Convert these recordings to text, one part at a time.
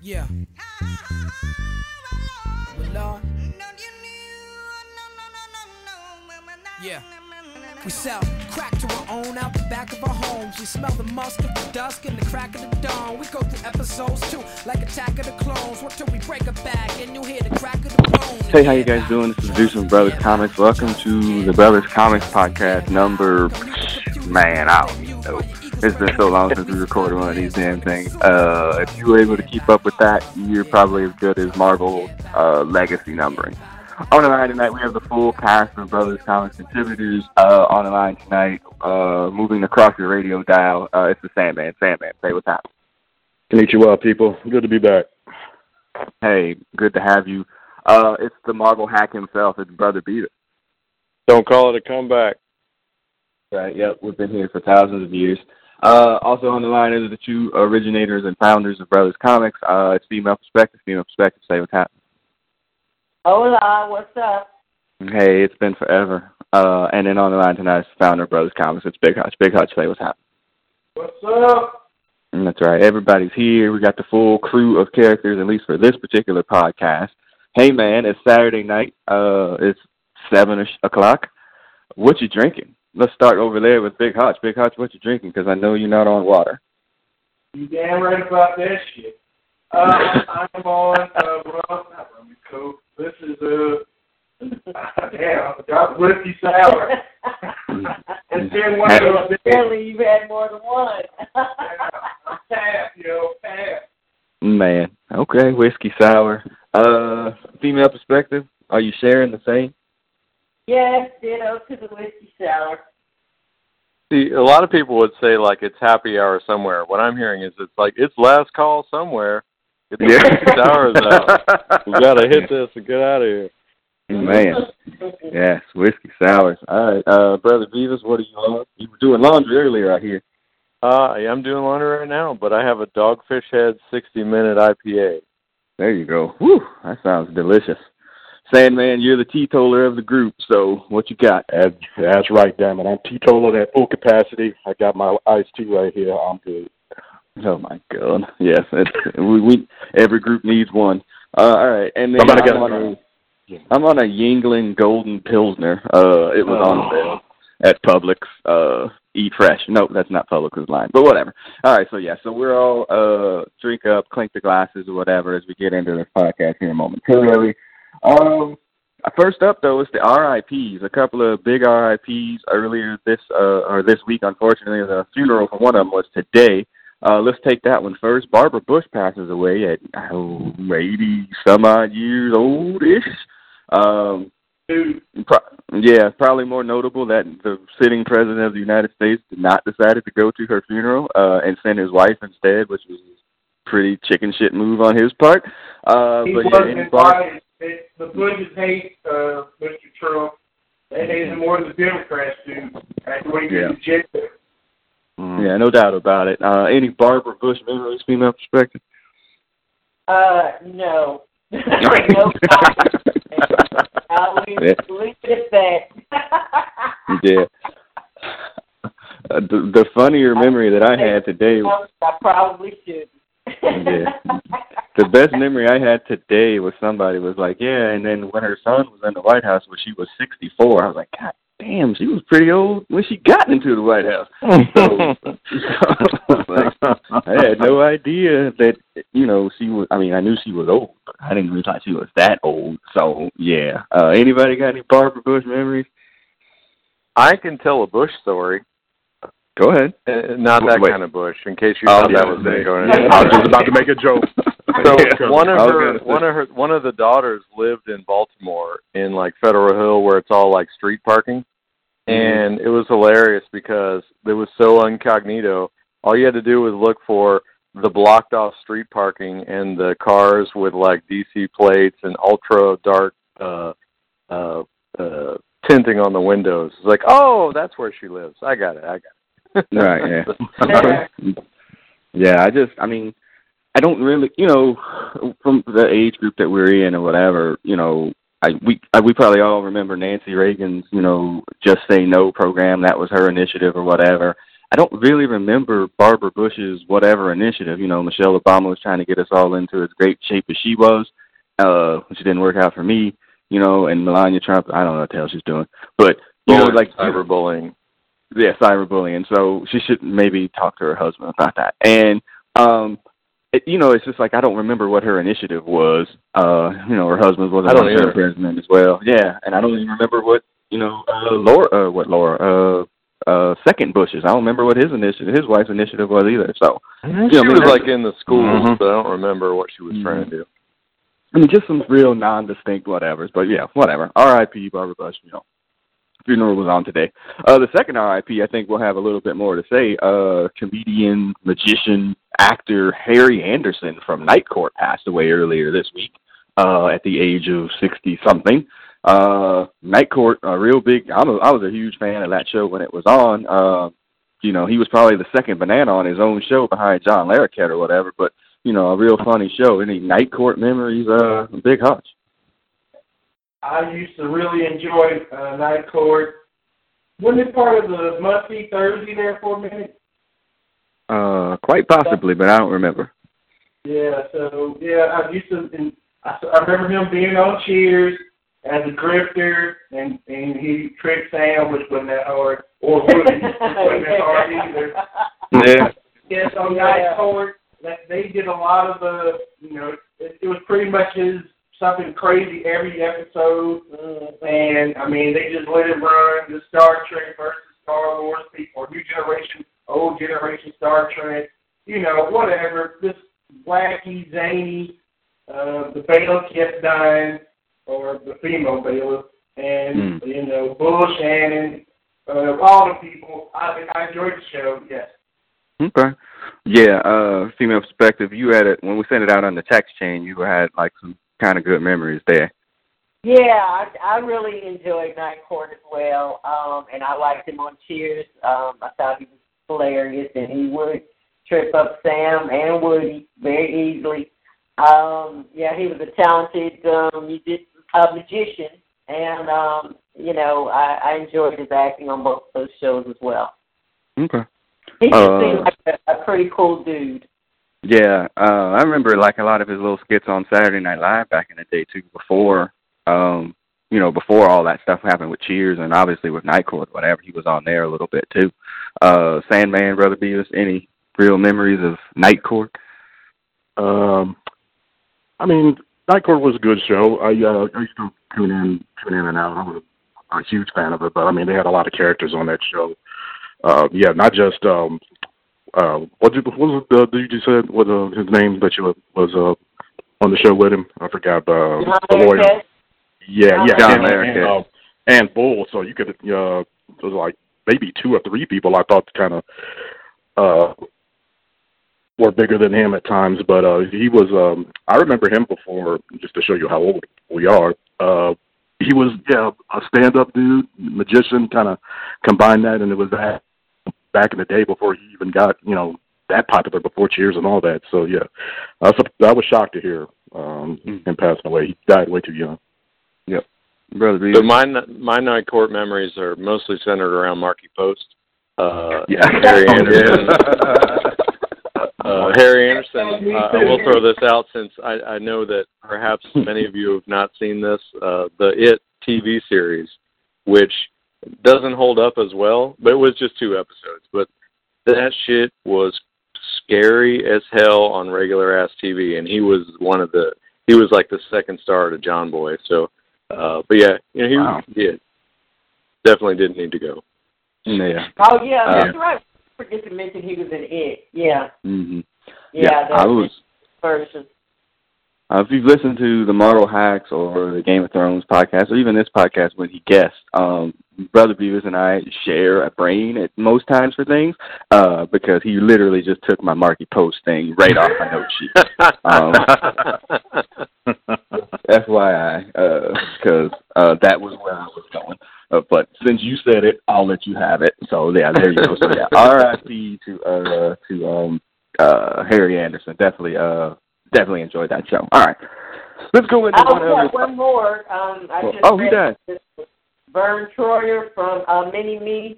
Yeah. Lord. Yeah. We sell crack to our own out the back of our homes. We smell the musk of the dusk and the crack of the dawn. We go through episodes too, like Attack of the Clones. What till we break a back and you hear the crack of the bone. Hey, how you guys doing? This is dude from Brothers Comics. Welcome to the Brothers Comics podcast number. Man, I don't know. It's been so long since we recorded one of these damn things. Uh, if you were able to keep up with that, you're probably as good as Marvel uh, legacy numbering. On the line tonight, we have the full cast of Brothers Comics contributors uh, on the line tonight, uh, moving across your radio dial. Uh, it's the Sandman. Sandman, say what's happening. Konnichiwa, people. Good to be back. Hey, good to have you. Uh, it's the Marvel hack himself. It's Brother Beavis. Don't call it a comeback. Right. Yep. We've been here for thousands of years. Uh, also on the line is the two originators and founders of Brothers Comics. Uh, it's Female Perspective. Female Perspective. Say what's happening. Hola, what's up? Hey, it's been forever. Uh, and then on the line tonight is the founder of Brothers Comics. It's Big Hutch. Big Hutch. Say what's happening. What's up? And that's right. Everybody's here. We got the full crew of characters, at least for this particular podcast. Hey, man, it's Saturday night. Uh, it's seven o'clock. What you drinking? Let's start over there with Big Hutch. Big Hutch, what you drinking? Because I know you're not on water. You damn right about that shit. Uh, I'm on uh, rum, not rum and coke. This is uh, damn, I got whiskey sour. and then one of those Apparently you've had more than one. tap, yo, tap. Man, okay, whiskey sour. Uh, female perspective. Are you sharing the same? Yes, ditto to the whiskey sour. See, a lot of people would say like it's happy hour somewhere. What I'm hearing is it's like it's last call somewhere. Get the whiskey sours out. We gotta hit this and get out of here. Man, yes, whiskey sours. All right, uh, brother Beavis, what are you on? You were doing laundry earlier, I hear. Uh, I am doing laundry right now, but I have a Dogfish Head 60 minute IPA. There you go. Whew, that sounds delicious. Sandman, you're the teetotaler of the group, so what you got? That's, that's right, damn it. I'm teetotaler at full capacity. I got my iced tea right here. I'm good. Oh my god. Yes, it's, we, we every group needs one. Uh, all right, and then Somebody I'm, got on a, I'm on a Yuengling Golden Pilsner. Uh, it was on sale at Publix. Uh, eat fresh. No, that's not Publix's line, but whatever. All right, so yeah, so we're all uh drink up, clink the glasses or whatever as we get into this podcast here momentarily. Um, first up though is the RIPS. A couple of big RIPS earlier this uh or this week. Unfortunately, the funeral for one of them was today. Uh, let's take that one first. Barbara Bush passes away at oh, 80 some odd years old-ish. Um, pro- yeah, probably more notable that the sitting president of the United States did not decided to go to her funeral uh, and send his wife instead, which was a pretty chicken shit move on his part. Uh, he but yeah, wasn't invited. It, the Bushes hate uh, Mr. Trump. They hate him more than the Democrats do. After when he Yeah. gets ejected. yeah, no doubt about it. Uh, any Barbara Bush memories, female perspective? Uh, no. no I'll leave, Yeah. leave it at that. yeah. Uh, the, the funnier memory that I had today was I probably should. Yeah. the best memory I had today was somebody was like, yeah, and then when her son was in the White House when she was 64, I was like, God damn, she was pretty old when she got into the White House. So, so like, I had no idea that you know she was. I mean, I knew she was old, but I didn't realize she was that old. So yeah. Uh, anybody got any Barbara Bush memories? I can tell a Bush story. Go ahead. Uh, not that Wait. kind of Bush, in case you Oh, thought yeah, that was okay. going I was just about to make a joke. So one of her one of her one of the daughters lived in Baltimore in like Federal Hill where it's all like street parking. And it was hilarious because it was so incognito. All you had to do was look for the blocked off street parking and the cars with like DC plates and ultra dark uh uh uh tinting on the windows. It's like, "Oh, that's where she lives. I got it. I got it." Right. Yeah. yeah. I just. I mean, I don't really. You know, from the age group that we're in or whatever. You know, I we I, we probably all remember Nancy Reagan's. You know, just say no program. That was her initiative or whatever. I don't really remember Barbara Bush's whatever initiative. You know, Michelle Obama was trying to get us all into as great shape as she was, uh, which didn't work out for me. You know, and Melania Trump, I don't know what the hell she's doing, but you know, like cyberbullying. Yeah, cyberbullying. So she should maybe talk to her husband about that. And um, it, you know, it's just like I don't remember what her initiative was. Uh, you know, her husband was I don't a either. president as well. Yeah, and I don't even remember what you know, uh, Laura, uh, what Laura, uh, uh, second Bush's. I don't remember what his initiative, his wife's initiative was either. So, She you know, I mean, was like in the schools, Mhm. but I don't remember what she was trying to do. I mean, just some real non-distinct whatevers. But yeah, whatever. R.I.P. Barbara Bush. You know, funeral was on today. Uh, the second R.I.P. I think we'll have a little bit more to say. Uh, comedian, magician, actor Harry Anderson from Night Court passed away earlier this week uh, at the age of sixty something. Uh, Night Court, a real big. I'm a, I was a huge fan of that show when it was on. Uh, you know, he was probably the second banana on his own show behind John Larroquette or whatever. But you know, a real funny show. Any Night Court memories? Uh, Big Hutch. I used to really enjoy uh, Night Court. Wasn't it part of the Must See Thursday there for a minute? Uh, quite possibly, but I don't remember. Yeah, so yeah, I used to. And I, I remember him being on Cheers as a grifter, and and he tricked Sam, which wasn't that hard, or Woody, which wasn't that hard either. Yeah. Yes, on Night Court, that they did a lot of the, you know, it, it was pretty much his something crazy every episode, and I mean they just let it run. The Star Trek versus Star Wars people, or new generation, old generation Star Trek, you know, whatever. This wacky, zany. Uh, the bailiff kept dying, or the female bailiff, and Hmm. you know, Bull Shannon, uh, all the people. I I enjoyed the show. Yes. Okay. Yeah, uh, female perspective. You had it when we sent it out on the text chain. You had like some kind of good memories there. Yeah, I, I really enjoyed Night Court as well, um, and I liked him on Cheers. Um, I thought he was hilarious, and he would trip up Sam and Woody very easily. Um, yeah, he was a talented um, music, uh, magician, and um, you know I, I enjoyed his acting on both those shows as well. Okay. He just Uh, seemed like a, a pretty cool dude. Yeah, uh, I remember like a lot of his little skits on Saturday Night Live back in the day too. Before, um, you know, before all that stuff happened with Cheers and obviously with Night Court, whatever, he was on there a little bit too. Uh, Sandman, Brother Beavis, any real memories of Night Court? Um, I mean, Night Court was a good show. I uh, I used to tune in, tune in and out. I was a, a huge fan of it, but I mean, they had a lot of characters on that show. Uh, yeah, not just um, uh, what did what was the dude you just said what uh, his name that you was uh on the show with him? I forgot. Uh, John the lawyer. Larroquette? Yeah, yeah, John and, Larroquette. and, uh, and Bull. So you could, uh, it was like maybe two or three people I thought kind of uh were bigger than him at times, but uh he was. um I remember him before, just to show you how old we are. Uh He was, yeah, a stand-up dude, magician, kind of combined that, and it was that back in the day before he even got, you know, that popular before Cheers and all that. So yeah, I was, I was shocked to hear um him passing away. He died way too young. Yep, Brother So my my night court memories are mostly centered around Markie Post. Uh, Yeah. Harry Anderson. Uh, Harry Anderson. Uh, I will throw this out since I, I know that perhaps many of you have not seen this. Uh, the It TV series, which doesn't hold up as well, but it was just two episodes. But that shit was scary as hell on regular ass TV, and he was one of the he was like the second star to John Boy. So, uh, but yeah, you know he Wow. yeah definitely didn't need to go. yeah. Oh yeah, Uh, that's right. Forget to mention he was in it. Yeah, hmm yeah. Yeah, the I was. version. Uh, if you've listened to the Marvel Hacks or the Game of Thrones podcast, or even this podcast when he guests, um, Brother Beavis and I share a brain at most times for things, uh, because he literally just took my Markie Post thing right off my note sheet. Um, FYI, because uh, that was where I was going. Uh, but since you said it, I'll let you have it. So yeah, there you go. So yeah, R.I.P. to uh to um uh Harry Anderson. Definitely uh definitely enjoyed that show. All right, let's go into Oh, one yeah, one more. Um, I Well, just oh, who read died? this. Verne Troyer from uh, Mini Me.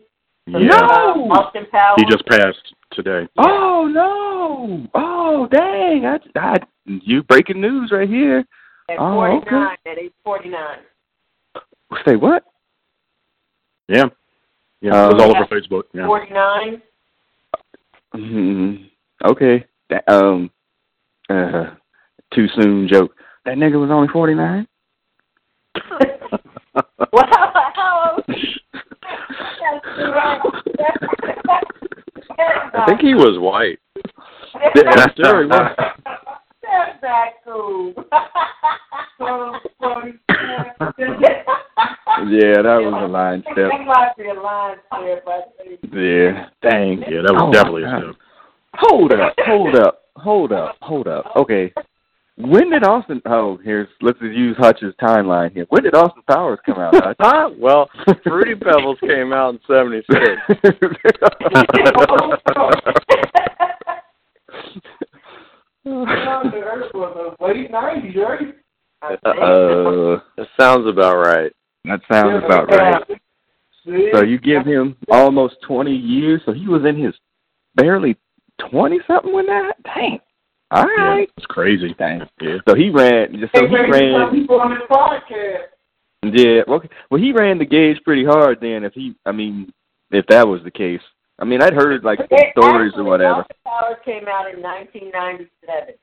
Yeah. No! Austin Powers. He just passed today. Oh no! Oh dang! I, I, you breaking news right here. at oh, 49. At age 49. Say what? Yeah. Yeah, it was Uh, all over Facebook. Yeah. 49. hmm Okay. That, um. Uh. Too soon joke. That nigga was only forty nine. well, how, how old? I think he was white. Yeah, sure he was. That's not cool. Yeah, that was a line step. That might be a line step, Yeah. Dang. Yeah, that was Oh, definitely a step. Hold up, hold up, hold up, hold up. Okay. When did Austin oh, here's let's just use Hutch's timeline here. When did Austin Powers come out, Hutch? Huh? Well, Fruity Pebbles came out in '76. the Earth was the late nineties, right? uh That sounds about right. that sounds about right. See? So you give him almost twenty years, so he was in his barely twenty something when that dang. All Yeah, it's crazy. Dang. Yeah. So he ran so Hey, he maybe some ran people on this podcast. Yeah, well, well, he ran the gauge pretty hard then. If he, I mean, if that was the case, I mean, I'd heard like It stories or whatever. Austin Powers came out in 1997.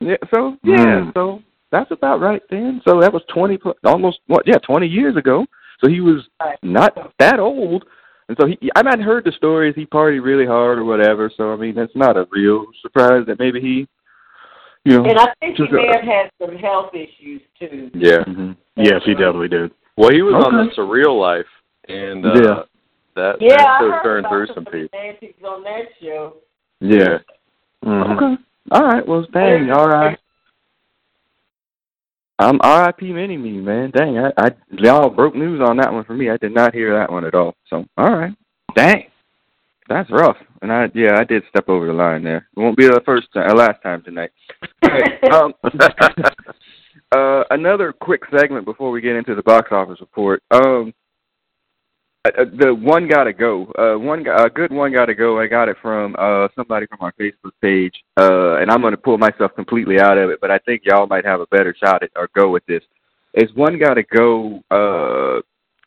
Yeah, so yeah, Mm. so that's about right then. So that was twenty, pl- almost what? Yeah, twenty years ago. So he was Right. not that old, and so he. I might heard the stories. He partied really hard or whatever. So I mean, that's not a real surprise that maybe he, you know. And I think he Just, may have had some health issues too. Yeah. mhm. Yes, he definitely did. Well, he was on the Surreal Life, and uh, Yeah. that Yeah, that I took heard turned about through some some people. antics on that show. Yeah. Mhm. Okay. All right. Well, dang. All right. I'm R.I.P. Mini Me, man. Dang, I, I y'all broke news on that one for me. I did not hear that one at all. So, all right. Dang, that's rough. And I, yeah, I did step over the line there. It won't be the first time, uh, last time tonight. All right. Um, uh, another quick segment before we get into the box office report. Um, uh, uh, the one gotta go. Uh, one, a good one gotta go. I got it from uh somebody from our Facebook page. Uh, and I'm gonna pull myself completely out of it, but I think y'all might have a better shot at or go with this. Is one gotta go? Uh,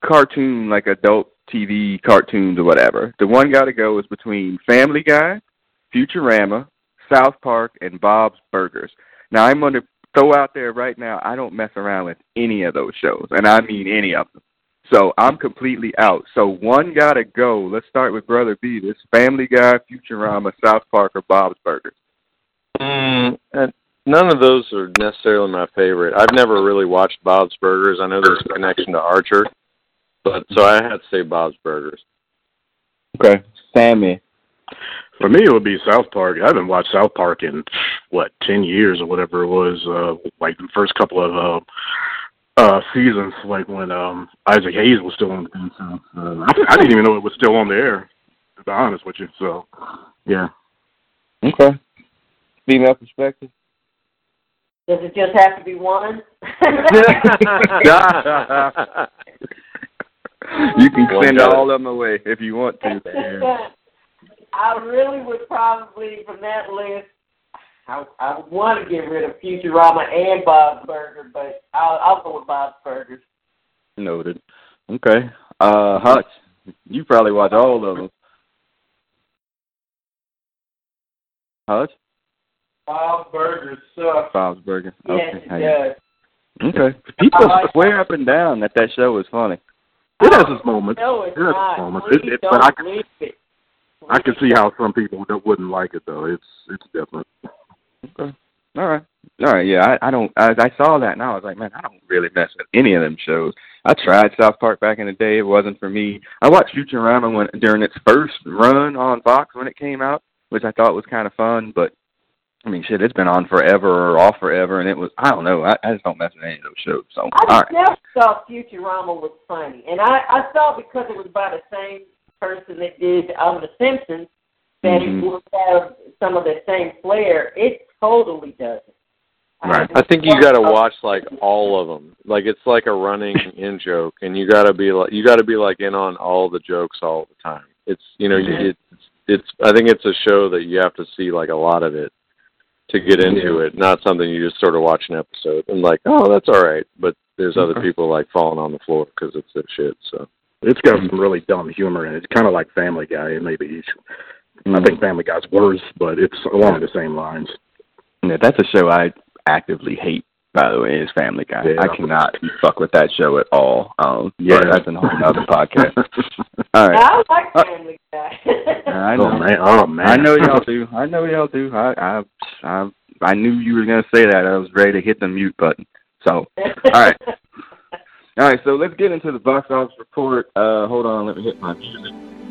cartoon like adult TV cartoons or whatever. The one gotta go is between Family Guy, Futurama, South Park, and Bob's Burgers. Now I'm gonna throw out there right now. I don't mess around with any of those shows, and I mean any of them. So I'm completely out. So one gotta go. Let's start with Brother B. This Family Guy, Futurama, South Park, or Bob's Burgers. Mm, and none of those are necessarily my favorite. I've never really watched Bob's Burgers. I know there's a connection to Archer, but so I had to say Bob's Burgers. Okay, Sammy. For me, it would be South Park. I haven't watched South Park in what ten years or whatever it was. Uh, like the first couple of uh, uh, seasons, like when um, Isaac Hayes was still on the thing. So uh, I, I didn't even know it was still on the air. To be honest with you, so yeah. Okay. Female perspective. Does it just have to be one? You can send all of them away if you want to. I really would probably, from that list, I, I want to get rid of Futurama and Bob's Burger, but I'll, I'll go with Bob's Burgers. Noted. Okay. Uh, Hutch, you probably watch all of them. Hutch? Bob Burgers suck. Bob's Burger. Yes, Okay. it does. Okay. People I like- swear up and down that that show is funny. It has its moments. No, it's It has its not. moments. It, it, but I can it. I can see how some people that wouldn't like it though. It's it's different. Okay. All right. All right. Yeah, I, I don't. I, I saw that and I was like, man, I don't really mess with any of them shows. I tried South Park back in the day. It wasn't for me. I watched Futurama when during its first run on Fox when it came out, which I thought was kind of fun. But I mean, shit, it's been on forever or off forever, and it was. I don't know. I, I just don't mess with any of those shows. So I all right. never thought Futurama was funny, and I I thought because it was by the same person that did um The Simpsons that Mhm. it would have some of the same flair. It totally doesn't. Right. I think you got to watch like all of them. Like it's like a running in joke, and you got to be like you got to be like in on all the jokes all the time. It's you know Yeah. you it's it's I think it's a show that you have to see like a lot of it to get into it. Not something you just sort of watch an episode and like oh that's all right, but there's other people like falling on the floor because it's their shit. So It's got some really dumb humor and it. It's kind of like Family Guy, and maybe each. I Mm. think Family Guy's worse, but it's along the same lines. Yeah, that's a show I actively hate. By the way, is Family Guy. Yeah. I cannot fuck with that show at all. Um, Yeah. that's another podcast. All right, I like Family Guy. I oh man, oh man, I know y'all do. I know y'all do. I I I, I knew you were gonna say that. I was ready to hit the mute button. So, all right, all right. So let's get into the box office report. Uh, hold on, let me hit my music.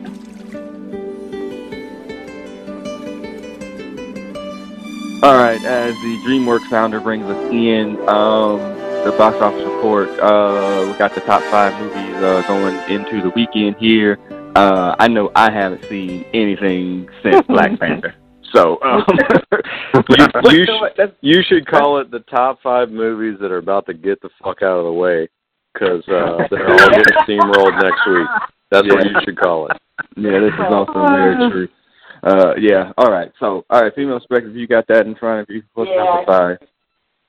All right, as the DreamWorks founder brings us in, um, the box office report. Uh, we got the top five movies uh, going into the weekend here. Uh, I know I haven't seen anything since Black Panther. So, um, you, you, you know what? sh- you should call it the top five movies that are about to get the fuck out of the way because uh, they're all getting steamrolled next week. That's what you should call it. yeah, this is also very true. Uh, yeah. All right. So, all right, female perspective. You got that in front of you. What's Yeah, number five?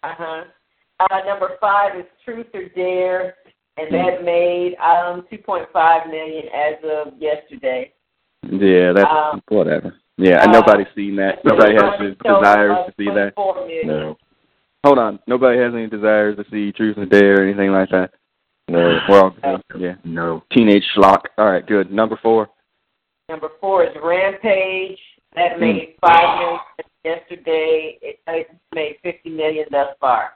Uh-huh. Uh, number five is Truth or Dare, and Hmm. that made um 2.5 million as of yesterday. Yeah, that's Um, whatever. Yeah, and uh, nobody's seen that. Nobody has any So, desires to see that. 0.4 million. No, Hold on. Nobody has any desires to see Truth or Dare or anything like that. no. We're. Yeah. no. Teenage schlock. All right, good. Number four. Number four is Rampage. Hmm. That made five million yesterday. It, it made 50 million thus far.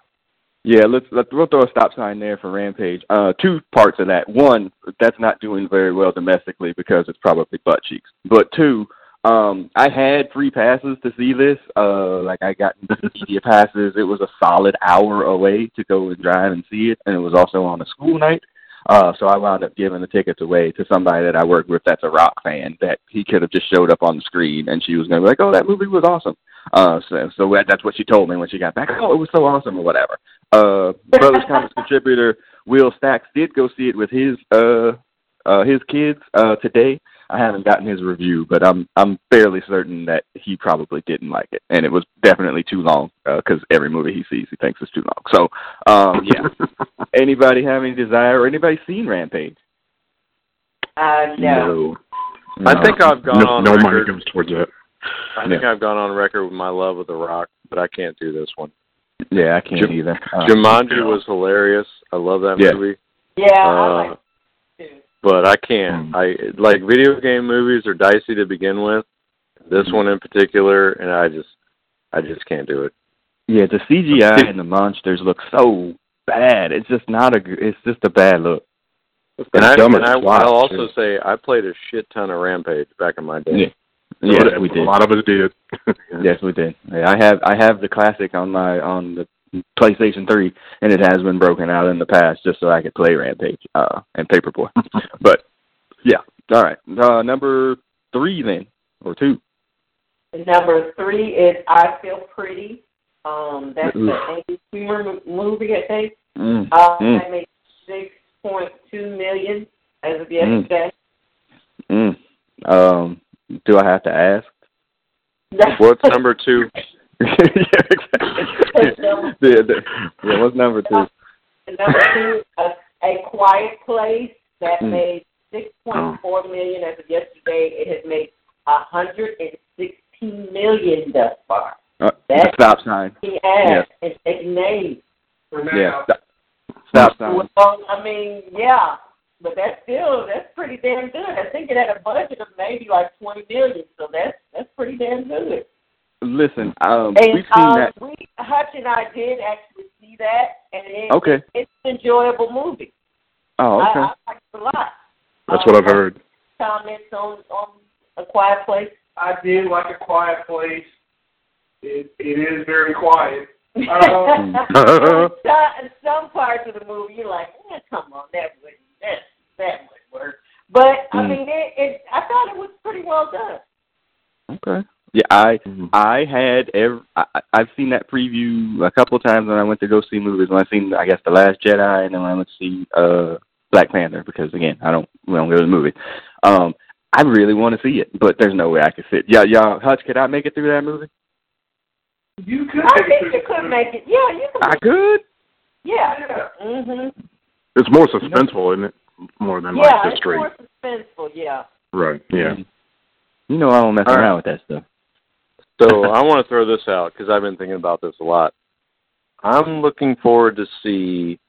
Yeah, let's let's we'll throw a stop sign there for Rampage. Uh, two parts of that. One, that's not doing very well domestically because it's probably butt cheeks. But two, um, I had free passes to see this. Uh, like I got media passes. It was a solid hour away to go and drive and see it, and it was also on a school night. Uh, so I wound up giving the tickets away to somebody that I work with that's a rock fan that he could have just showed up on the screen and she was going to be like, oh, that movie was awesome. Uh, so, so that, that's what she told me when she got back. Oh, it was so awesome or whatever. Uh, Brothers Comics contributor Will Stacks did go see it with his, uh, uh, his kids, uh, today. I haven't gotten his review, but I'm I'm fairly certain that he probably didn't like it, and it was definitely too long because every movie he sees he thinks is too long. So, um, yeah. anybody have any desire or anybody seen Rampage? Uh, no. no. I think I've gone no, on no money record. goes towards that. I think I've gone on record with my love of The Rock, but I can't do this one. Yeah, I can't Jum- either. Uh, Jumanji was hilarious. I love that Yeah. movie, Yeah, I Uh, like it too. But I can't. Hmm. I like video game movies are dicey to begin with. This one in particular, and I just, I just can't do it. yeah, the CGI and the monsters look so bad. It's just not a. g- It's just a bad look. And, I, dumber and I, plot, I'll also too. say I played a shit ton of Rampage back in my day. Yeah. Yes, Whatever. we did. A lot of us did. Yes, we did. Yeah, I have I have the classic on my on the PlayStation 3, and it has been broken out in the past just so I could play Rampage uh, and Paperboy. but yeah, all right. Uh, number three then, or two. Number three is I Feel Pretty. Um, that's Oof. the Amy Schumer movie, I think. Mm. Uh, Mm. That made six point two million as of Mm. yesterday. Mm. Um, do I have to ask? What's number two? yeah, exactly. yeah, yeah, what's number two? Number two, a, a Quiet Place that Mm. made six point four million as of yesterday. It has made a hundred and sixteen million thus far. Uh, That- stop sign. He asked and taking names. Yeah, stop, stop sign. Well, I mean, yeah, but that's still that's pretty damn good. I think it had a budget of maybe like twenty million, so that's that's pretty damn good. Listen, um, And we've seen um, that. we Hutch and I did actually see that, and it, Okay. it's an enjoyable movie. Oh, okay. I like it a lot. That's Um, what I've heard. Comments on on a quiet place. I did like a quiet place. It it is very quiet. Um, some, some parts of the movie, you're like, eh, come on, that wouldn't that that would work. But I Mm. mean, it, it I thought it was pretty well done. Okay. Yeah, I Mhm. I had ev I, I- I've seen that preview a couple of times when I went to go see movies. When I seen I guess the Last Jedi, and then when I went to see uh Black Panther because again I don't we don't go to the movie. Um, I really want to see it, but there's no way I can sit. Yeah, y'all, Hutch, could I make it through that movie? You could. I think you could make it. Yeah, you could. I could. Yeah. Yeah. Mhm. It's more suspenseful, isn't it? More than Yeah, like it's just straight. more suspenseful. Yeah. Right. Yeah. You know I don't mess All right. around with that stuff. So I want to throw this out because I've been thinking about this a lot. I'm looking forward to see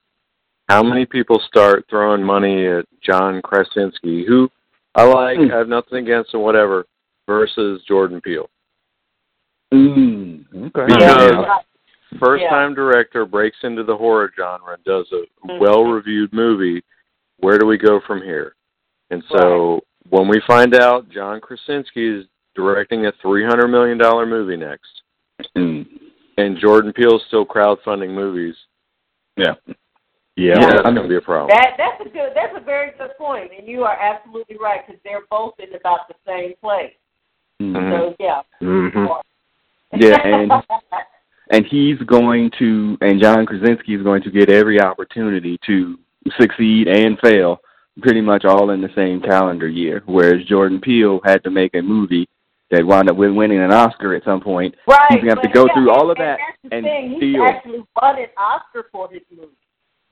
how many people start throwing money at John Krasinski, who I like, Mm. I have nothing against or whatever, versus Jordan Peele. Mm, okay. Because- Yeah. First Yeah. time director breaks into the horror genre and does a Mhm. well reviewed movie. Where do we go from here? And so when we find out John Krasinski is directing a three hundred million dollar movie next, Mm. and Jordan Peele's still crowdfunding movies, Yeah. Yeah. yeah, that's I'm- going to be a problem. That that's a good. That's a very good point, and you are absolutely right because they're both in about the same place. Mm. Mhm. So yeah. hmm Yeah, and and he's going to, and John Krasinski is going to get every opportunity to succeed and fail, pretty much all in the same calendar year. Whereas Jordan Peele had to make a movie that wound up with winning an Oscar at some point. right. He's gonna have to but go yeah, through all of that That's the and thing. He still- actually won an Oscar for his movie.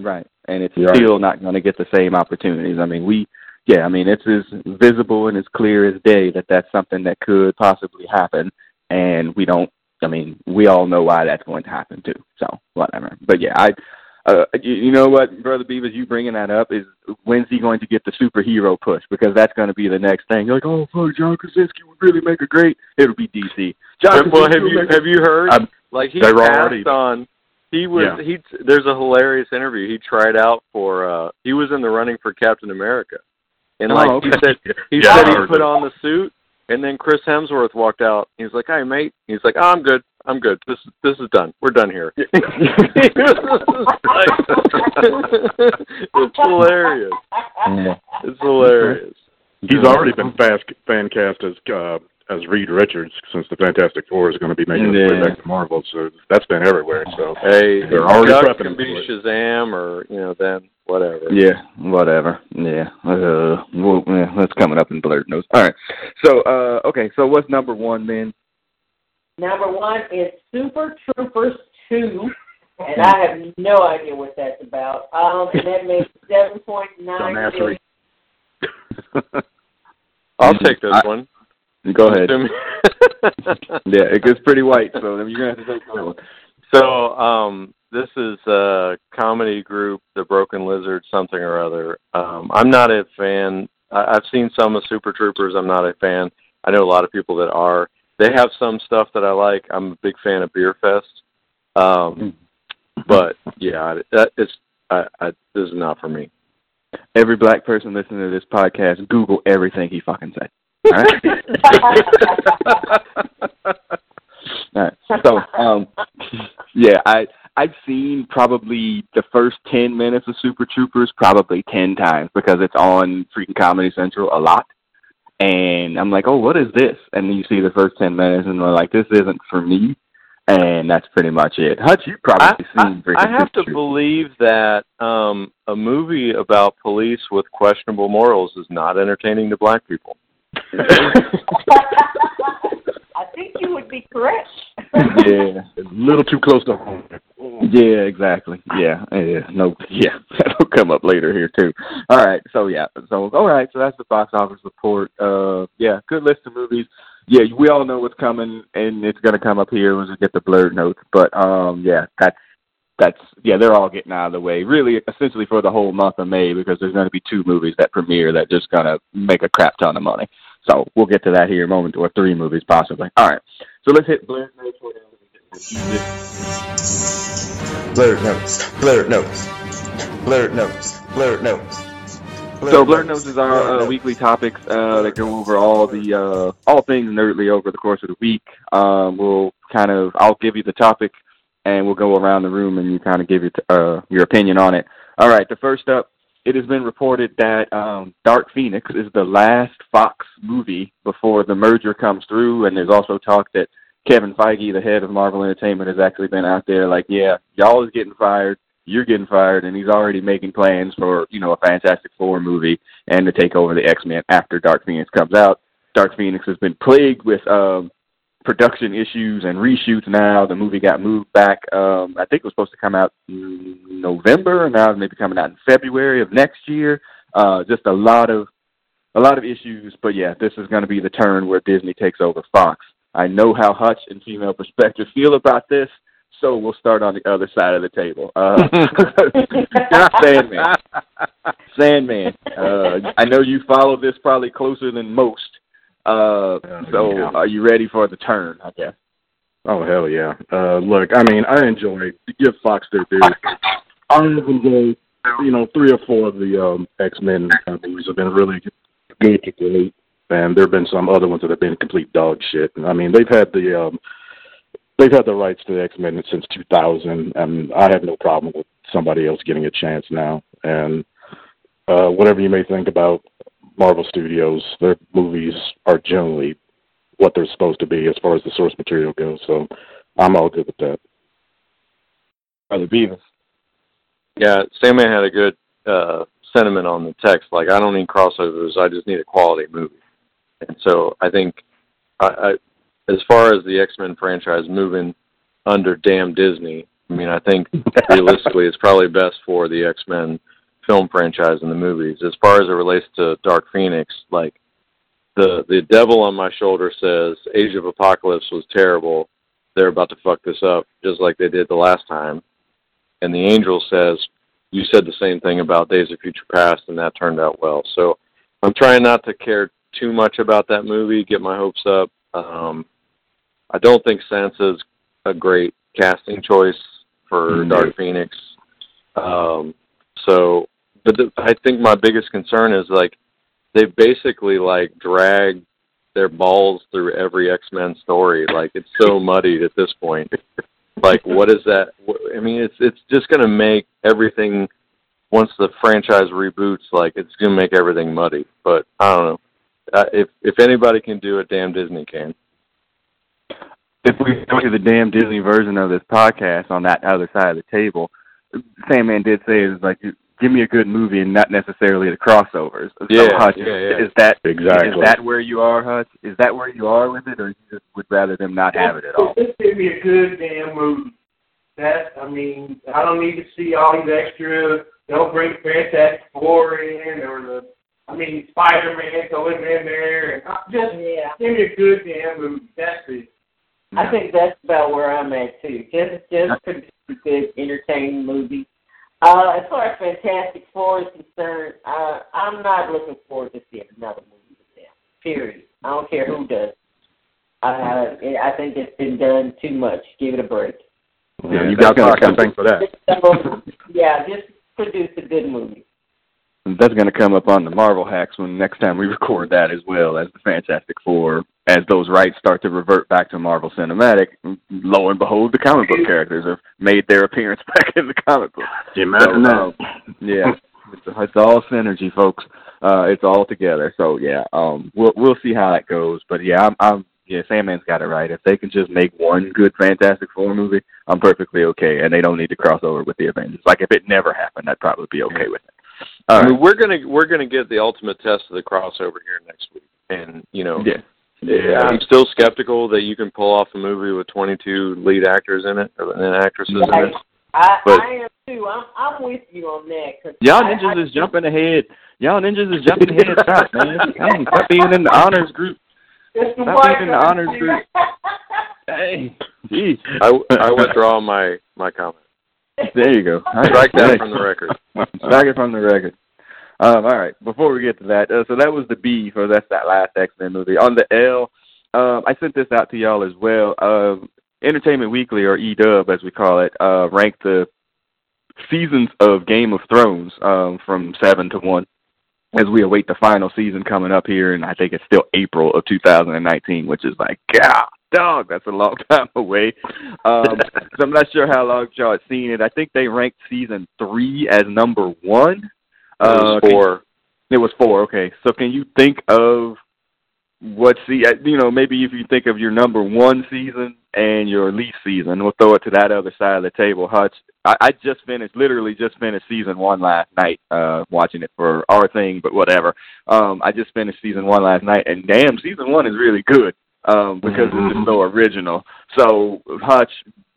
Right, and it's Right. still not going to get the same opportunities. I mean, we, yeah, I mean, it's as visible and as clear as day that that's something that could possibly happen, and we don't. I mean, we all know why that's going to happen too. So whatever. But yeah, I, uh, you, you know what, brother Beavis, you bringing that up is when's he going to get the superhero push? Because that's going to be the next thing. You're like, oh, fuck, John Krasinski would really make a great. It'll be DC. John well, have you will make a- have you heard? I'm- like he passed already- on. He was Yeah. he. There's a hilarious interview. He tried out for. uh He was in the running for Captain America, and Oh, like okay. he said, he Yeah, said he put that. on the suit, and then Chris Hemsworth walked out. He's like, "Hey, mate." He's like, oh, "I'm good. I'm good. This this is done. We're done here." it's hilarious. It's hilarious. He's already been fast fan cast as uh, as Reed Richards since the Fantastic Four is going to be making its way back to Marvel. So that's been everywhere. So Hey, They're already Duck prepping can him be. Shazam, or you know, then whatever. Yeah, whatever. Yeah. Uh, well, yeah, that's coming up in blurred notes. All right. So, uh, okay. So, what's number one then? Number one is Super Troopers two, and I have no idea what that's about. Um, and that makes seven point nine Don't ask million. me. I'll take this I- one. Go ahead. Yeah, it gets pretty white, so you're gonna have to take that one. so, um, this is a comedy group, The Broken Lizard, something or other. Um, I'm not a fan. I, I've seen some of Super Troopers. I'm not a fan. I know a lot of people that are. They have some stuff that I like. I'm a big fan of Beerfest. Um, but yeah, that is. I, I, this is not for me. Every black person listening to this podcast, Google everything he fucking said. All right. All right. So, um, yeah, I I've seen probably the first ten minutes of Super Troopers probably ten times because it's on freaking Comedy Central a lot. And I'm like, oh, what is this? And then you see the first ten minutes, and we're like, this isn't for me. And that's pretty much it. Hutch, you've I, probably I, seen. freaking I have to believe that um, a movie about police with questionable morals is not entertaining to black people. I think you would be correct. yeah. a little too close to home. Yeah, exactly. Yeah, yeah. No, yeah. That'll come up later here too. All right. So yeah. So all right. So that's the box office report. Uh, yeah. Good list of movies. Yeah, we all know what's coming, and it's gonna come up here when we get the blurred notes. But um, yeah, that's that's yeah. They're all getting out of the way. Really, essentially for the whole month of May because there's gonna be two movies that premiere that just gonna make a crap ton of money. So we'll get to that here in a moment, or three movies possibly. All right. So let's hit blurred notes. Blurred notes, blurred notes, blurred notes, blurred notes. So Blurred Notes is our uh, weekly topics uh, that go over all the uh, all things nerdly over the course of the week. Um, we'll kind of I'll give you the topic, and we'll go around the room and you kind of give your t- uh, your opinion on it. All right. The first up, it has been reported that um, Dark Phoenix is the last Fox movie before the merger comes through, and there's also talk that Kevin Feige, the head of Marvel Entertainment, has actually been out there like, yeah, y'all is getting fired. you're getting fired, and he's already making plans for you know a Fantastic Four movie and to take over the X Men after Dark Phoenix comes out. Dark Phoenix has been plagued with um, production issues and reshoots. Now the movie got moved back. Um, I think it was supposed to come out in November, and now it's maybe coming out in February of next year. Uh, just a lot of a lot of issues, but yeah, this is going to be the turn where Disney takes over Fox. I know how Hutch and Female Perspective feel about this, so we'll start on the other side of the table. Uh, Sandman. Sandman. Uh, I know you follow this probably closer than most. Uh, so yeah. are you ready for the turn, I guess? Oh hell yeah! Uh, look, I mean, I enjoy give Fox their due. I enjoy, you know, three or four of the um, X Men movies have been really good to great, and there have been some other ones that have been complete dog shit. I mean, they've had the um, they've had the rights to the X Men since 2000, and I have no problem with somebody else getting a chance now. And uh, whatever you may think about Marvel Studios, their movies are generally what they're supposed to be as far as the source material goes. So I'm all good with that. Brother Beavis. Yeah, Sandman had a good uh, sentiment on the text. Like, I don't need crossovers. I just need a quality movie. And so I think, I, I, as far as the X Men franchise moving under damn Disney, I mean, I think realistically, it's probably best for the X Men film franchise and the movies. As far as it relates to Dark Phoenix, like the the devil on my shoulder says, Age of Apocalypse was terrible. They're about to fuck this up, just like they did the last time. And the angel says, you said the same thing about Days of Future Past, and that turned out well. So I'm trying not to care too much about that movie, get my hopes up. Um, I don't think Sansa's a great casting choice for Mhm. Dark Phoenix. Um, so, but the, I think my biggest concern is like they basically like drag their balls through every X Men story. Like it's so muddied at this point. Like what is that? I mean, it's it's just gonna make everything. Once the franchise reboots, like it's gonna make everything muddy. But I don't know. Uh, if if anybody can do it, damn Disney can. If we go to the damn Disney version of this podcast on that other side of the table, Sandman did say is like, give me a good movie and not necessarily the crossovers. So, Yeah, Hutch, yeah, yeah. Is that Exactly. Is that where you are, Hutch? Is that where you are with it, or you just would rather them not have it at all? Just give me a good damn movie. That I mean, I don't need to see all these extra. Don't bring Fantastic Four in or the. I mean, Spider Man going in there and just Yeah. give me a good damn movie. That's it. I think that's about where I'm at too. Just just produce a good entertaining movie. Uh, as far as Fantastic Four is concerned, uh, I'm not looking forward to seeing another movie with them. Period. I don't care who does. Uh, I think it's been done too much. Give it a break. Yeah, you got Fox to thank for that. So, yeah, just produce a good movie. That's going to come up on the Marvel hacks when next time we record that as well as the Fantastic Four. As those rights start to revert back to Marvel Cinematic, lo and behold, the comic book characters have made their appearance back in the comic book. Imagine So, that. um, yeah, it's, it's all synergy, folks. Uh, it's all together. So yeah, um, we'll we'll see how that goes. But yeah, I'm, I'm yeah, Sandman's got it right. If they can just make one good Fantastic Four movie, I'm perfectly okay, and they don't need to cross over with the Avengers. Like if it never happened, I'd probably be okay with it. All I mean, we're gonna we're gonna get the ultimate test of the crossover here next week, and you know, Yeah. Yeah, I'm still skeptical that you can pull off a movie with 22 lead actors in it or and actresses in it. I, But- I am too. I'm I'm with you on that. Cause Y'all I- ninjas I- is jumping ahead. Y'all ninjas is jumping ahead. Stop, man. Come, stop being in the honors group. It's the Stop being in the honors group. Hey, geez. I, I withdraw my my comment. There you go. Right. Strike that from the record. Strike it from the record. Um, all right. Before we get to that, uh, so that was the B for that's that last X Men movie. On the L, um, I sent this out to y'all as well. Um, Entertainment Weekly or EW as we call it, uh, ranked the seasons of Game of Thrones um, from seven to one as we await the final season coming up here, and I think it's still April of 2019, which is like, God, dog, that's a long time away. Um, so I'm not sure how long y'all had seen it. I think they ranked season three as number one. It was Uh, four. it was four. Okay, so can you think of what see? uh, You know, maybe if you think of your number one season and your least season, we'll throw it to that other side of the table. Hutch, I, I just finished, literally just finished season one last night, uh, watching it for our thing, but whatever. Um, I just finished season one last night, and damn, season one is really good um, because mm-hmm. it's just so original. So, Hutch,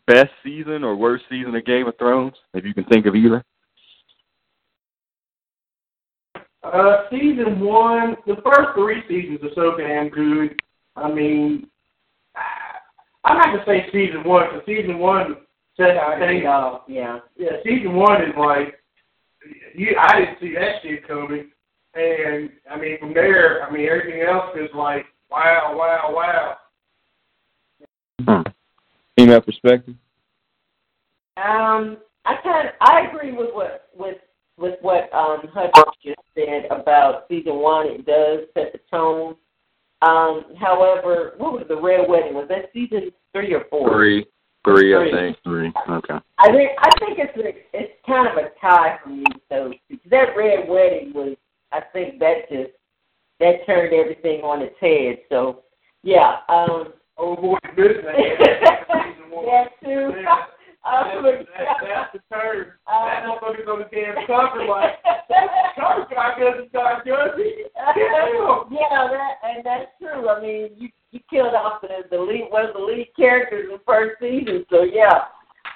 best season or worst season of Game of Thrones, if you can think of either. Uh, season one, the first three seasons are so damn good. I mean, I'm not gonna say season one because season one set things off. Yeah. Yeah, season one is like you. I didn't see that shit coming, and I mean from there, I mean everything else is like wow, wow, wow. Hmm. Female perspective. Um, I kind of I agree with what with with what um Hutch just said about season one. It does set the tone. Um, however, what was the Red Wedding? Was that season three or four? Three. Three, I think. Three. Okay. I think I think it's a, it's kind of a tie for me. So that Red Wedding was, I think that just that turned everything on its head. So yeah. Um, oh boy, business. that too. Oh, that, that, that's the term. Uh, that motherfucker's on the damn cover like, cover guy doesn't start Jersey. yeah, that and that's true. I mean, you you killed off the the lead one of the lead characters in the first season. So yeah,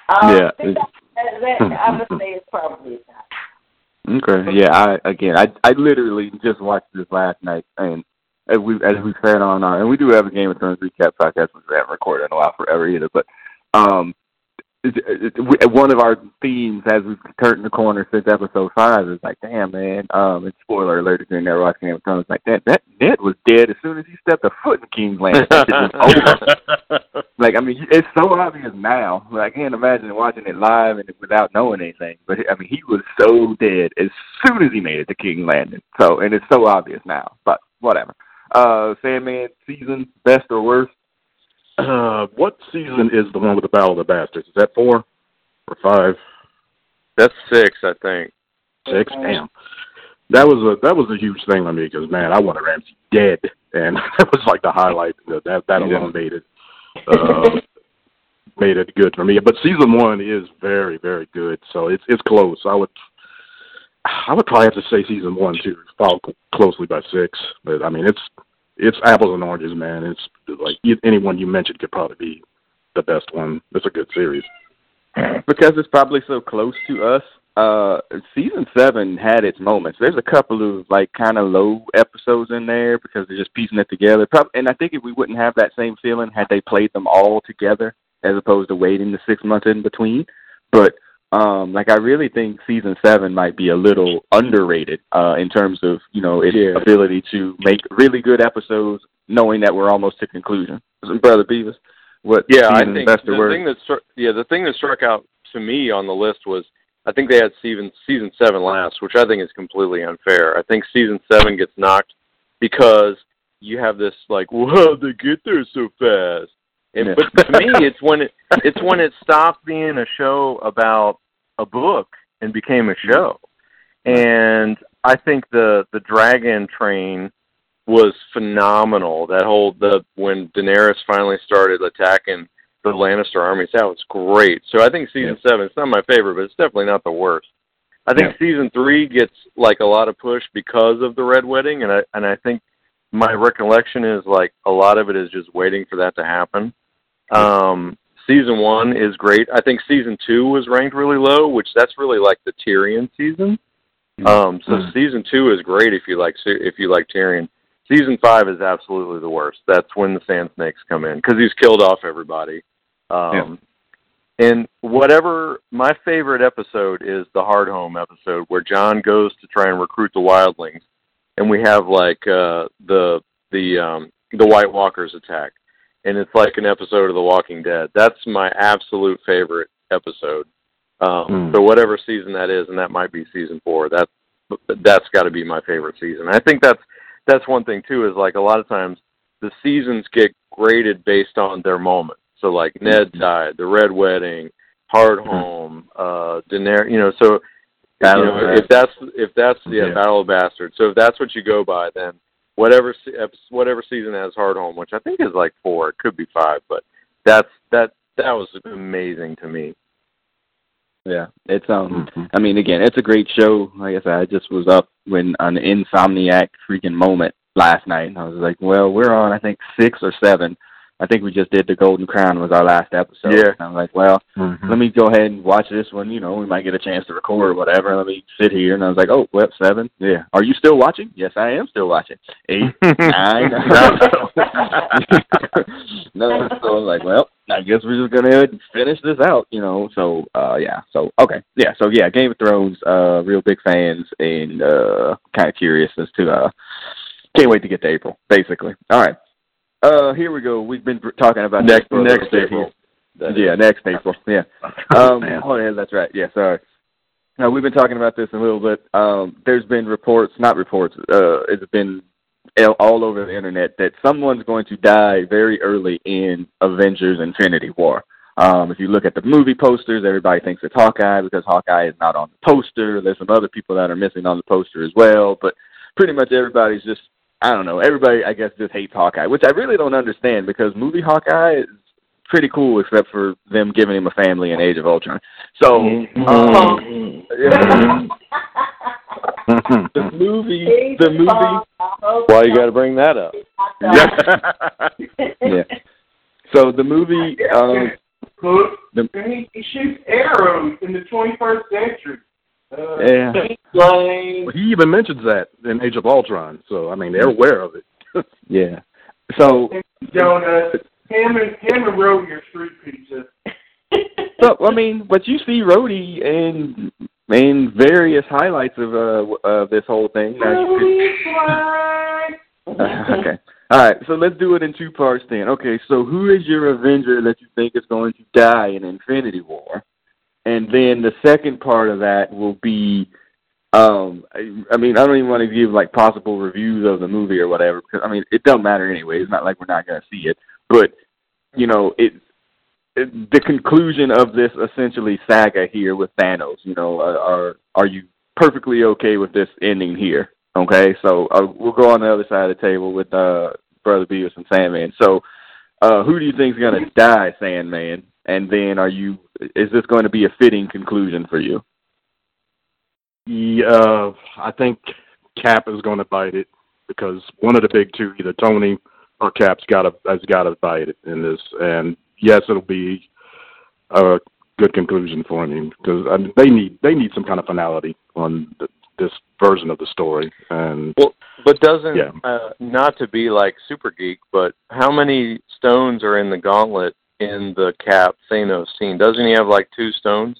um, yeah. That, that, that, I would say it's probably not. Okay. Yeah. I again, I I literally just watched this last night, and as we as we said on our and we do have a Game of Thrones recap podcast, which we haven't recorded in a while forever either, but um one of our themes as we've turned the corner since episode five is like, damn man, um, and spoiler alert if you're never watching Game of Thrones, like that that Ned was dead as soon as he stepped a foot in King's Landing. like I mean, it's so obvious now. Like, I can't imagine watching it live and without knowing anything. But I mean, he was so dead as soon as he made it to King's Landing. So and it's so obvious now. But whatever. Uh, Sandman season best or worst? Uh, what season is the one with the Battle of the Bastards? Is that four or five? That's six, I think. Six. Damn. That was a that was a huge thing on me because man, I wanted Ramsay dead, and that was like the highlight. That that alone made it uh, made it good for me. But season one is very very good, so it's it's close. I would I would probably have to say season one too, followed closely by six. But I mean, it's it's apples and oranges, man. It's like anyone you mentioned could probably be the best one. It's a good series because it's probably so close to us. Uh, season seven had its moments. There's a couple of like kind of low episodes in there because they're just piecing it together. Probably, and I think if we wouldn't have that same feeling had they played them all together as opposed to waiting the six months in between. But um like I really think season seven might be a little underrated uh in terms of you know its yeah. ability to make really good episodes knowing that we're almost to conclusion. Brother Beavis, what yeah I think the word? thing that struck yeah the thing that struck out to me on the list was I think they had season season seven last, which I think is completely unfair. I think season seven gets knocked because you have this like, well, they get there so fast. And, yeah. But to me, it's when it it's when it stopped being a show about a book and became a show. And I think the the Dragon Train was phenomenal. That whole the when Daenerys finally started attacking the Lannister armies, that was great. So I think season yeah. seven, it's not my favorite, but it's definitely not the worst. I think yeah. season three gets like a lot of push because of the Red Wedding, and I and I think my recollection is like a lot of it is just waiting for that to happen. Um, season one is great. I think season two was ranked really low, which that's really like the Tyrion season. Mm-hmm. Um, so mm-hmm. season two is great if you like if you like Tyrion. Season five is absolutely the worst. That's when the Sand Snakes come in because he's killed off everybody. Um, yeah. And whatever my favorite episode is the Hardhome episode where Jon goes to try and recruit the wildlings, and we have like uh, the the um, the White Walkers attack and it's like an episode of The Walking Dead. That's my absolute favorite episode. Um, mm. So whatever season that is, and that might be season four. That that's got to be my favorite season. I think that's that's one thing too. Is like a lot of times the seasons get graded based on their moment. So like Ned hmm. died, the Red Wedding, Hard hmm. Home, uh, Daenerys. You know, so you know, if that's if that's yeah, yeah, Battle of Bastards. So if that's what you go by, then whatever whatever season has hard Hardhome, which I think is like four. It could be five, but that's that that was amazing to me. Yeah, it's um. Mhm. I mean, again, it's a great show. Like I said, I just was up when an insomniac freaking moment last night, and I was like, well, we're on I think six or seven. I think we just did the Golden Crown was our last episode. Yeah. And I'm like, well, Mhm. let me go ahead and watch this one. You know, we might get a chance to record or whatever. Let me sit here. And I was like, oh, well, seven. Yeah. Are you still watching? Yes, I am still watching. Eight, nine. no. So I was like, well, I guess we're just gonna go ahead and finish this out. You know. So, uh, yeah. So, okay. Yeah. So, yeah, Game of Thrones. Uh, real big fans and uh, kind of curious as to. Uh, can't wait to get to April. Basically. All right. Uh, here we go. We've been talking about Next next April. Yeah, next April. Yeah. Um, Man. oh yeah, that's right. Yeah, sorry. Now we've been talking about this a little bit. Um, there's been reports, not reports. Uh, it's been all- all over the internet that someone's going to die very early in Avengers: Infinity War. Um, if you look at the movie posters, everybody thinks it's Hawkeye because Hawkeye is not on the poster. There's some other people that are missing on the poster as well, but pretty much everybody's just I don't know. Everybody I guess just hates Hawkeye, which I really don't understand because movie Hawkeye is pretty cool except for them giving him a family in Age of Ultron. So um, yeah, Mhm. the movie the movie Why you got to bring that up? yeah. So the movie um Look, the, he, he shoots arrows in the 21st century. Uh, yeah. Well, he even mentions that in Age of Ultron, so I mean they're aware of it. Yeah. So Jonas, him and him and Rhodey are street pizza. So I mean, but you see Rhodey in in various highlights of uh of this whole thing. Now, you okay. All right. So let's do it in two parts then. Okay. So who is your Avenger that you think is going to die in Infinity War? And then the second part of that will be, um, I, mean, I don't even want to give like possible reviews of the movie or whatever because I mean, it doesn't matter anyway. It's not like we're not going to see it, but you know, it it- the conclusion of this essentially saga here with Thanos. You know, are are you perfectly okay with this ending here? Okay, so uh, we'll go on the other side of the table with uh, Brother Beavis and Sandman. So, uh, who do you think is going to die, Sandman? And then, are you? Is this going to be a fitting conclusion for you? Yeah, I think Cap is going to bite it because one of the big two, either Tony or Cap's got to has got to bite it in this. And yes, it'll be a good conclusion for him because I mean, they need they need some kind of finality on th- this version of the story. And Well, but doesn't Yeah. uh, not to be like super geek, but how many stones are in the gauntlet in the Cap Thanos scene? Doesn't he have like two stones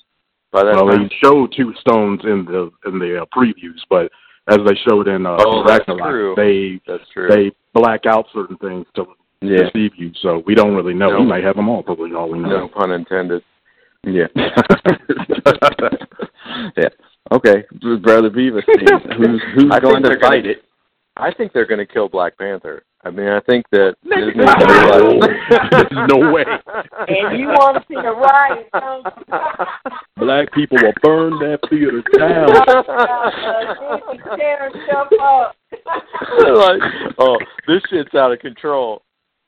by that well, time? they show two stones in the in the uh, previews, but as they showed in uh, Oh, Ragnarok, they That's true. they black out certain things to Yeah, deceive you. So we don't really know. No. He might have them all, for all we know. no pun intended. yeah, yeah. Okay, Brother Beavis, who's who's going to they're gonna- it? I think they're going to kill Black Panther. I mean, I think that Nigga, Disney no. realized- There's no way. and you want to see the riot? don't you? Black people will burn that theater down. Uh, stuff up. like, oh, this shit's out of control.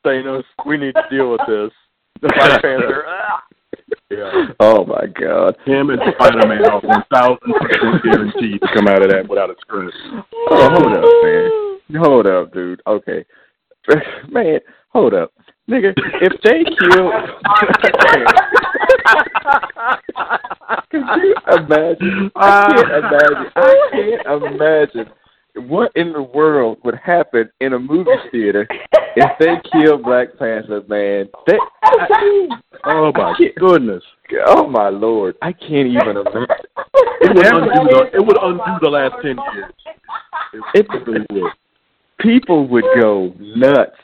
Thanos, we need to deal with this. Black Panther. Ah. Yeah. Oh my God. Him and Spider Man are one thousand percent guaranteed to come out of that without a scratch. Oh, hold up, man. Hold up, dude. Okay. Man, hold up. Nigga, if they kill Could you imagine? I can't imagine. I can't imagine what in the world would happen in a movie theater if they kill Black Panther, man. They, Oh my goodness! oh my lord, I can't even imagine. It would undo the it would undo the last ten years. It really would. people would go nuts.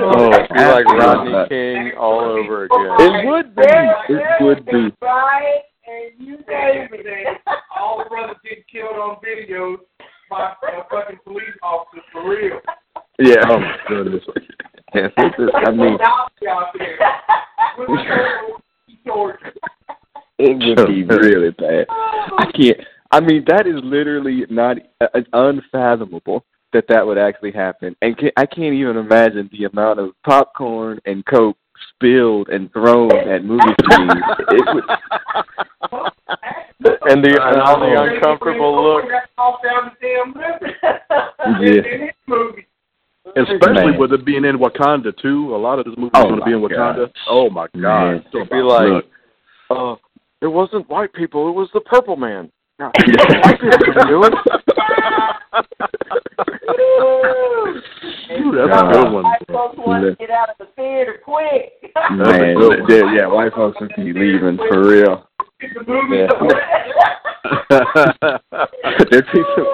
Oh, oh it'd be like Rodney nuts. King all over again. It would be. It would be. Riot, and you gave Everything. it. All the brothers get killed on videos by fucking police officers for real. Yeah. Oh my goodness! Yes, this is, I mean, Nazi out there. With the torture. it would be really bad. I can't. I mean, that is literally not uh, unfathomable that that would actually happen, and can, I can't even imagine the amount of popcorn and coke spilled and thrown at movie screens. It would. And the and all the uncomfortable looks. Off down the damn river. Yeah. In. Especially Man. with it being in Wakanda too. A lot of this movie is Oh going to be in my Wakanda. God. Oh my God! Man. Still It'd be like, look. uh, it wasn't white people, it was the purple man. Now, white people can do it. Ooh, that's a good one. White folks want to get out of the theater quick. Man, yeah, yeah, white folks would be leaving for real. Get the movie. Yeah. There'd be some,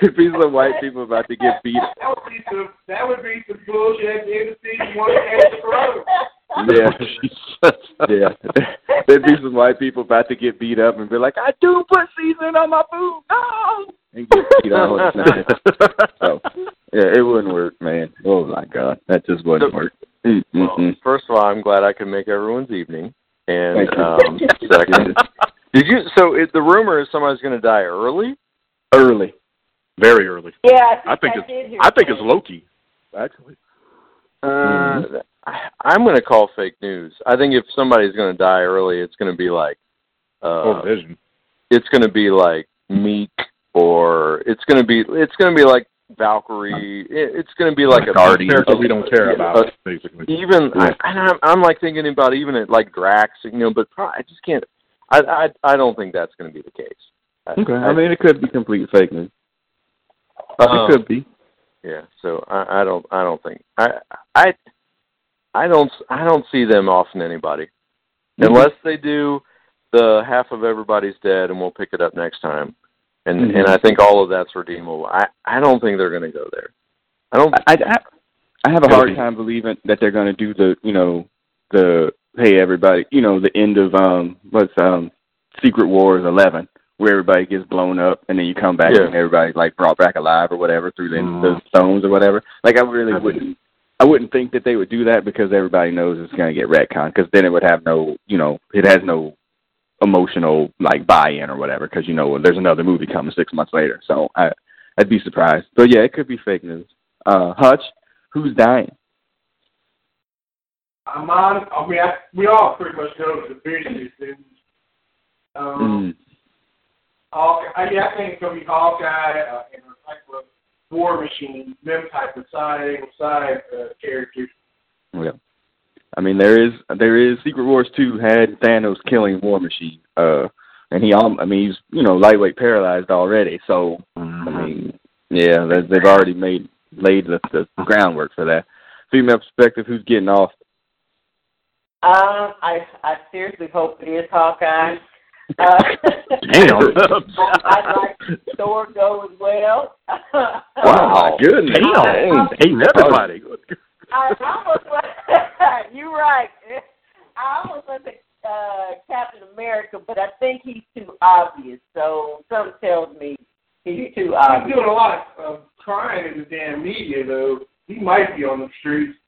there'd be some white people about to get beat. That would be some. That would be some bullshit at the end of season. One extra road. Yeah, yeah. There'd be some white people about to get beat up and be like, "I do put seasoning on my food, no!" And get beat on. so, yeah, it wouldn't work, man. Oh my God, that just wouldn't work. Mm, mm, Well, first of all, I'm glad I could make everyone's evening. And um, second, did you? So it, the rumor is somebody's going to die early. Early. Very early. Yeah, I think I it's did hear I think it's Loki. Actually, Uh, I, I'm going to call fake news. I think if somebody's going to die early, it's going to be like, uh, or Vision. it's going to be like Meek, or it's going to be it's going to be like Valkyrie. It, it's going to be like a Guardian. Character we don't care about, basically. even Yeah. I, and I'm, I'm like thinking about even at like Drax, you know, but I just can't. I I I don't think that's going to be the case. I- Okay, I mean, it could be complete fake news. Um, it could be. Yeah, so I, I don't I don't think I I I don't I don't see them offing anybody unless they do the half of everybody's dead and we'll pick it up next time. And Mhm. and I think all of that's redeemable. I I don't think they're going to go there. I don't I, I, I have a hard time believing that they're going to do the, you know, the hey everybody, you know, the end of um what's um Secret Wars 11 where everybody gets blown up and then you come back Yeah. and everybody's like brought back alive or whatever through the, Mhm. the stones or whatever. Like I really I wouldn't I wouldn't think that they would do that because everybody knows it's going to get retconned because then it would have no, you know, it has no emotional like buy-in or whatever because you know there's another movie coming 6 months later. So I I'd be surprised. But yeah, it could be fake news. Uh Hutch, who's dying? I'm on. I mean, I, we all pretty much know the business. And, um, Mm. Hawkeye, I, yeah, I think it's gonna be Hawkeye uh, and a type of War Machine, them type of side angle side uh, characters. Yeah. I mean, there is there is Secret Wars two had Thanos killing War Machine, uh, and he I mean, he's you know lightweight paralyzed already. So I mean, yeah, they, they've already made laid the, the groundwork for that. Female perspective, who's getting off? Um, I I seriously hope it is Hawkeye. Uh, Damn. I'd like Thor go as well. Wow, goodness, Damn. Hating everybody. I almost went, you're right. I almost went to uh, Captain America, but I think he's too obvious. So something tells me he's too obvious. He's doing a lot of crying in the damn media, though. He might be on the streets.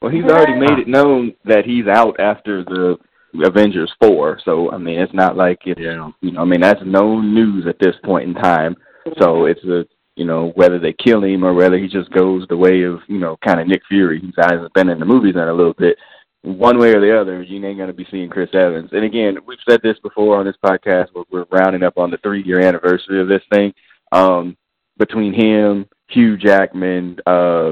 Well, he's already made it known that he's out after the Avengers four. So I mean, it's not like it's Yeah. you know, I mean, that's known news at this point in time. So it's a you know whether they kill him or whether he just goes the way of you know kind of Nick Fury, who hasn't been in the movies in a little bit. One way or the other, you ain't going to be seeing Chris Evans. And again, we've said this before on this podcast. We're, we're rounding up on the three year anniversary of this thing. Um, between him, Hugh Jackman, uh,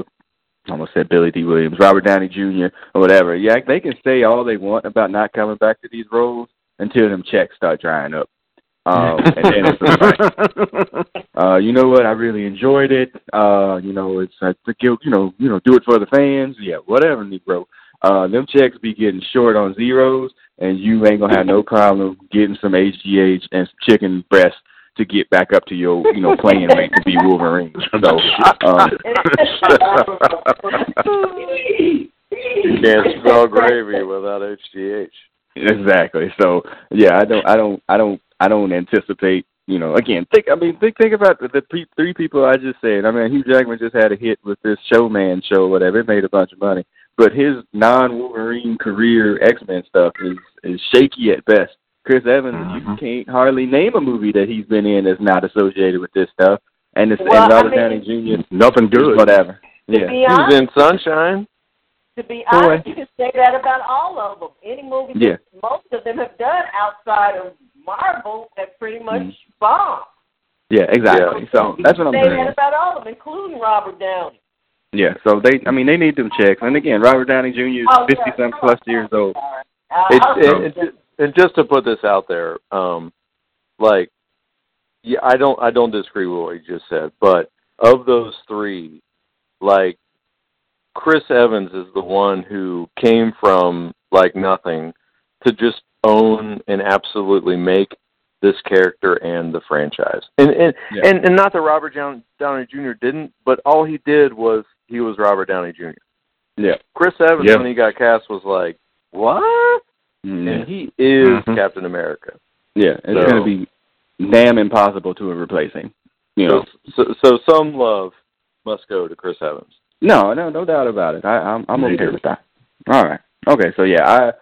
I almost said Billy Dee Williams, Robert Downey Jr., or whatever. Yeah, they can say all they want about not coming back to these roles until them checks start drying up. Um, and then it's just like, uh, you know what? I really enjoyed it. Uh, you know, it's I think you you know, you know, do it for the fans. Yeah, whatever, Negro. Uh, them checks be getting short on zeros, and you ain't gonna have no problem getting some HGH and some chicken breast to get back up to your, you know, playing weight to be Wolverine. So, um, You can't spell gravy without HGH. Exactly. So yeah, I don't, I don't, I don't, I don't anticipate. You know, again, think. I mean, think, think about the, the pe- three people I just said. I mean, Hugh Jackman just had a hit with this Showman show, whatever. It made a bunch of money, but his non-Wolverine career X Men stuff is is shaky at best. Chris Evans, you Mhm. can't hardly name a movie that he's been in that's not associated with this stuff. And it's Well, and I Robert mean- Downey Jr. Nothing good. Whatever. Yeah. be He honest, was in Sunshine. to be Boy. honest, you can say that about all of them. Any movie Yeah. that most of them have done outside of Marvel that pretty much Mhm. bombed. Yeah, exactly. So that's what I'm They saying. had about all of them, including Robert Downey. Yeah, so they, I mean, they need them checks. And again, Robert Downey Jr. is Oh, fifty yeah. something plus years old. Uh, It's, I'll- and, and, and just to put this out there, um, like, yeah, I don't, I don't disagree with what you just said, but of those three, like, Chris Evans is the one who came from like nothing to just own and absolutely make this character and the franchise. And and Yeah. and, and not that Robert Down- Downey Jr. didn't, but all he did was he was Robert Downey Jr. Yeah. Chris Evans Yeah. when he got cast was like, "What?" Mm, and he is Mhm. Captain America. Yeah, it's So- going to be damn impossible to replace him. You know. So, so, so some love must go to Chris Evans. No, no, no doubt about it. I, I'm I'm okay with that. All right. Okay. So yeah, I,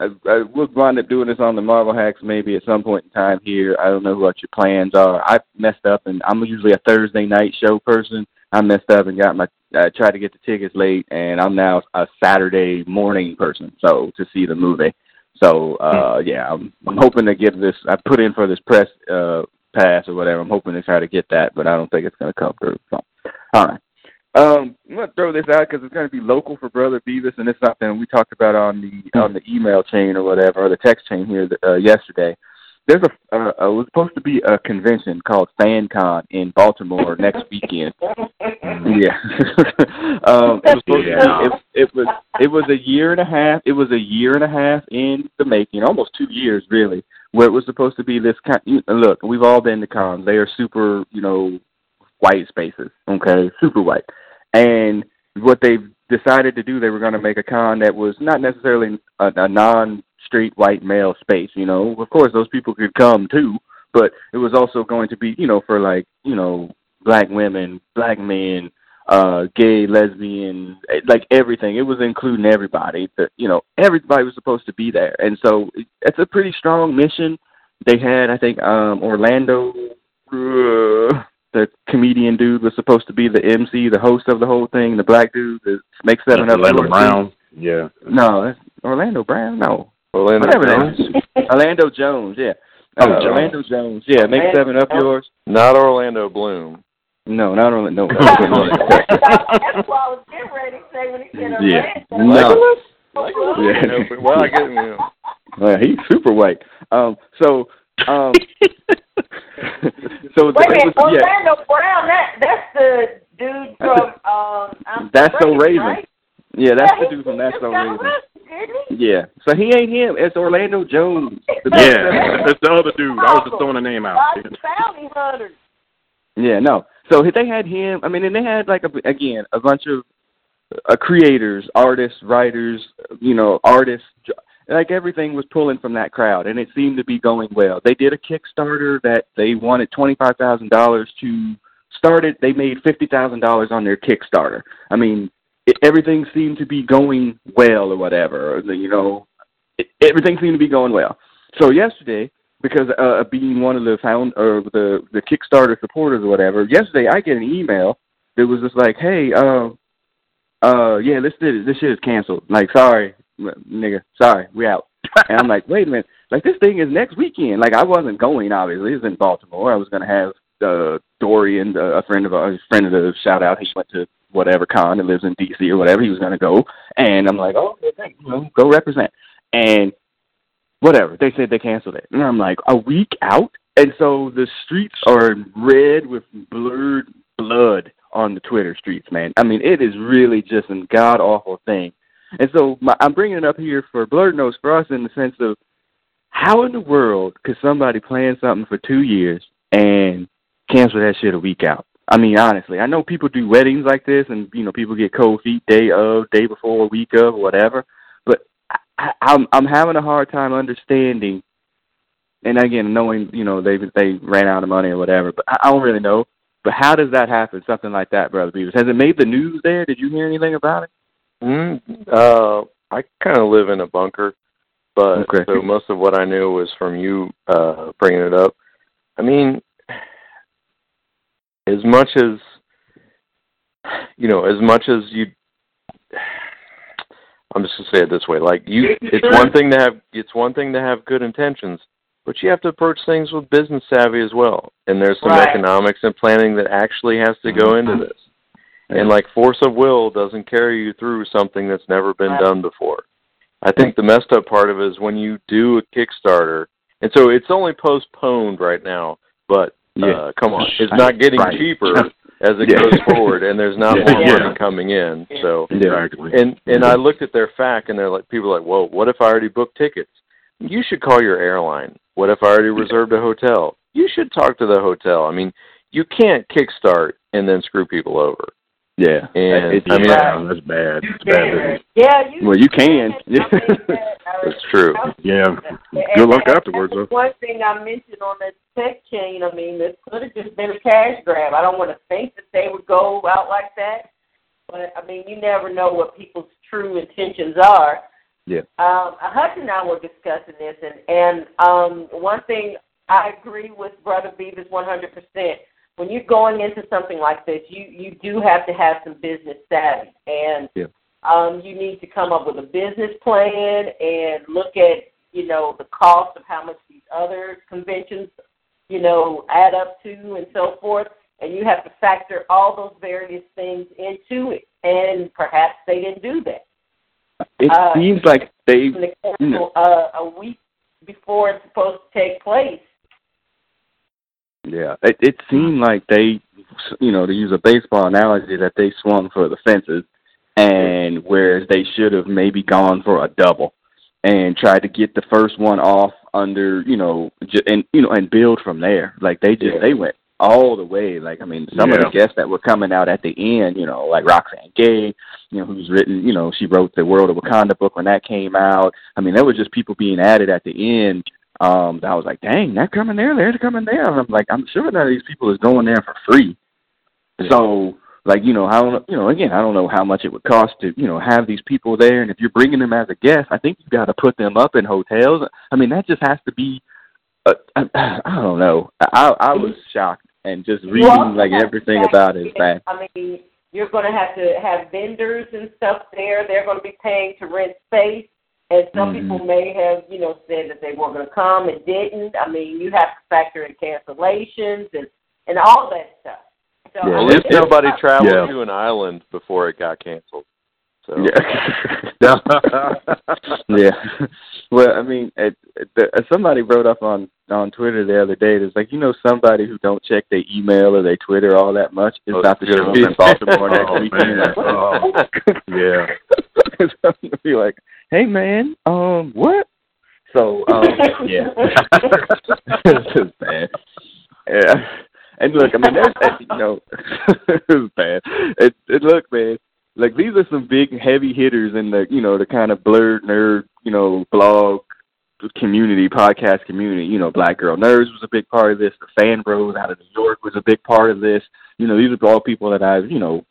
I I will wind up doing this on the Marvel Hacks maybe at some point in time here. I don't know what your plans are. I messed up, and I'm usually a Thursday night show person. I messed up and got my I tried to get the tickets late, and I'm now a Saturday morning person. So to see the movie. So uh yeah, I'm I'm hoping to get this. I put in for this press uh pass or whatever. I'm hoping to try to get that, but I don't think it's going to come through. So all right. Um, I'm gonna throw this out because it's gonna be local for Brother Beavis, and it's something we talked about on the on the email chain or whatever, or the text chain here uh, yesterday. There's a uh, uh, was supposed to be a convention called FanCon in Baltimore next weekend. Yeah, um, it was supposed Yeah. to be, it, it was it was a year and a half. It was a year and a half in the making, almost two years really, where it was supposed to be this kind. you- Look, we've all been to cons. They are super, you know, white spaces. Okay, super white. And what they decided to do, they were going to make a con that was not necessarily a, a non-straight white male space. You know, of course, those people could come too, but it was also going to be, you know, for like, you know, black women, black men, uh, gay, lesbian, eh, like everything. It was including everybody. That you know, everybody was supposed to be there, and so it's a pretty strong mission. They had, I think, um, Orlando. Uh, the comedian dude was supposed to be the MC, the host of the whole thing. The black dude that makes seven up. Orlando George. Brown. Yeah. No, that's Orlando Brown. No, Orlando whatever Jones? that is. Orlando Jones. Yeah. Oh, Uh, Jones. Orlando Jones. Yeah, make seven up yours. Not Orlando Bloom. No, not Orlando. No. That's why I was getting ready to say when he said Yeah. Orlando. No. Yeah. Well, I get you know. Well, he's super white. Um. So. Um. so Wait a it minute, was, yeah. Brown, that that's the dude from um I'm That's so Raven. right? Yeah, that's Yeah, the dude from That's just So got Raven. arrested. Yeah. So he ain't him. It's Orlando Jones. The Yeah, that's the other dude. I was just throwing a name out. Bounty hunters. Yeah, no. So they had him. I mean, and they had like a, again a bunch of uh, creators, artists, writers, you know, artists. Like everything was pulling from that crowd, and it seemed to be going well. They did a Kickstarter that they wanted twenty five thousand dollars to start it. They made fifty thousand dollars on their Kickstarter. I mean, it, everything seemed to be going well, or whatever. You know, it, everything seemed to be going well. So yesterday, because uh, being one of the found or the the Kickstarter supporters or whatever, yesterday I get an email that was just like, "Hey, uh, uh, yeah, this this shit is canceled. Like, sorry, nigga, sorry, we out." and I'm like, "Wait a minute, like this thing is next weekend. Like, I wasn't going. Obviously, it's in Baltimore. I was gonna have uh, Dorian, uh, a friend of a friend of the shout out. He went to whatever con and lives in D.C. or whatever. He was gonna go, and I'm like, "Oh, okay, thanks. You know, go represent." And whatever. They said they canceled it. And I'm like, a week out? And so the streets are red with blurred blood on the Twitter streets, man. I mean, it is really just a god awful thing. And so my, I'm bringing it up here for Blurred Notes for us in the sense of how in the world could somebody plan something for two years and cancel that shit a week out? I mean, honestly, I know people do weddings like this, and you know, people get cold feet day of, day before, week of, whatever. But I, I'm I'm having a hard time understanding, and again, knowing you know they they ran out of money or whatever. But I, I don't really know. But how does that happen? Something like that, brother Beavis. Has it made the news there? Did you hear anything about it? Mm, uh, I kind of live in a bunker, but Okay. so most of what I knew was from you uh, bringing it up. I mean, as much as you know, as much as you, I'm just gonna say it this way: like you, it's one thing to have it's one thing to have good intentions, but you have to approach things with business savvy as well. And there's some Right. economics and planning that actually has to go into this. And like force of will doesn't carry you through something that's never been Right. done before. I think the messed up part of it is when you do a Kickstarter, and so it's only postponed right now. But uh, come on, it's not getting Right. cheaper as it Yeah. goes forward, and there's not Yeah. more Yeah. money coming in. So Exactly. and and I looked at their fact, and they're like, people are like, "Whoa, what if I already booked tickets?" You should call your airline. What if I already reserved a hotel? You should talk to the hotel. I mean, you can't kickstart and then screw people over. Yeah. And It's- I mean, yeah, that's bad. It's bad business. Yeah, you. Well, you can. I think that, uh, It's true. Yeah. Good luck and afterwards, that's though. One thing I mentioned on the tech chain, I mean, this could have just been a cash grab. I don't want to think that they would go out like that, but I mean, you never know what people's true intentions are. Yeah. Um, Hutch and I were discussing this, and and um, one thing I agree with Brother Beavis 100%. When you're going into something like this, you you do have to have some business savvy, and Yeah. um, you need to come up with a business plan and look at you know the cost of how much these other conventions you know add up to, and so forth. And you have to factor all those various things into it. And perhaps they didn't do that. It Uh, seems like they cancel uh, a week before it's supposed to take place. Yeah, it, it seemed mm. like they, you know, to use a baseball analogy, that they swung for the fences, and whereas they should have maybe gone for a double and tried to get the first one off under, you know, j- and you know, and build from there. Like they just Yeah. they went all the way. Like I mean, some of the guests that were coming out at the end, you know, like Roxane Gay, you know, who's written, you know, she wrote the World of Wakanda book when that came out. I mean, there were just people being added at the end um that I was like, dang, they're coming there, they're coming there. And I'm like, I'm sure none of these people is going there for free. So, like, you know, I don't, you know, again, I don't know how much it would cost to, you know, have these people there. And if you're bringing them as a guest, I think you've got to put them up in hotels. I mean, that just has to be, uh, I, I don't know. I I was shocked and just reading also like everything about it is bad. I mean, you're going to have to have vendors and stuff there. They're going to be paying to rent space. And some Mhm. people may have, you know, said that they were going to come and didn't. I mean, you have to factor in cancellations and and all that stuff. So Yeah, I At mean, least nobody tough. traveled Yeah. to an island before it got canceled. So Yeah. yeah. Well, I mean, it, it, the, uh, somebody wrote up on on Twitter the other day. It's like you know somebody who don't check their email or their Twitter all that much is Oh, about to yeah. show up in Baltimore next Oh, weekend. man. Oh. yeah. so I'm gonna be like, hey man, um, what? So um, yeah, it's just bad. Yeah, and look, I mean, there's that, you know, it's bad. It, it look, man, like these are some big heavy hitters in the you know the kind of blurred nerd you know blog community podcast community you know black girl nerds was a big part of this the fan bros out of new york was a big part of this you know these are all people that i've you know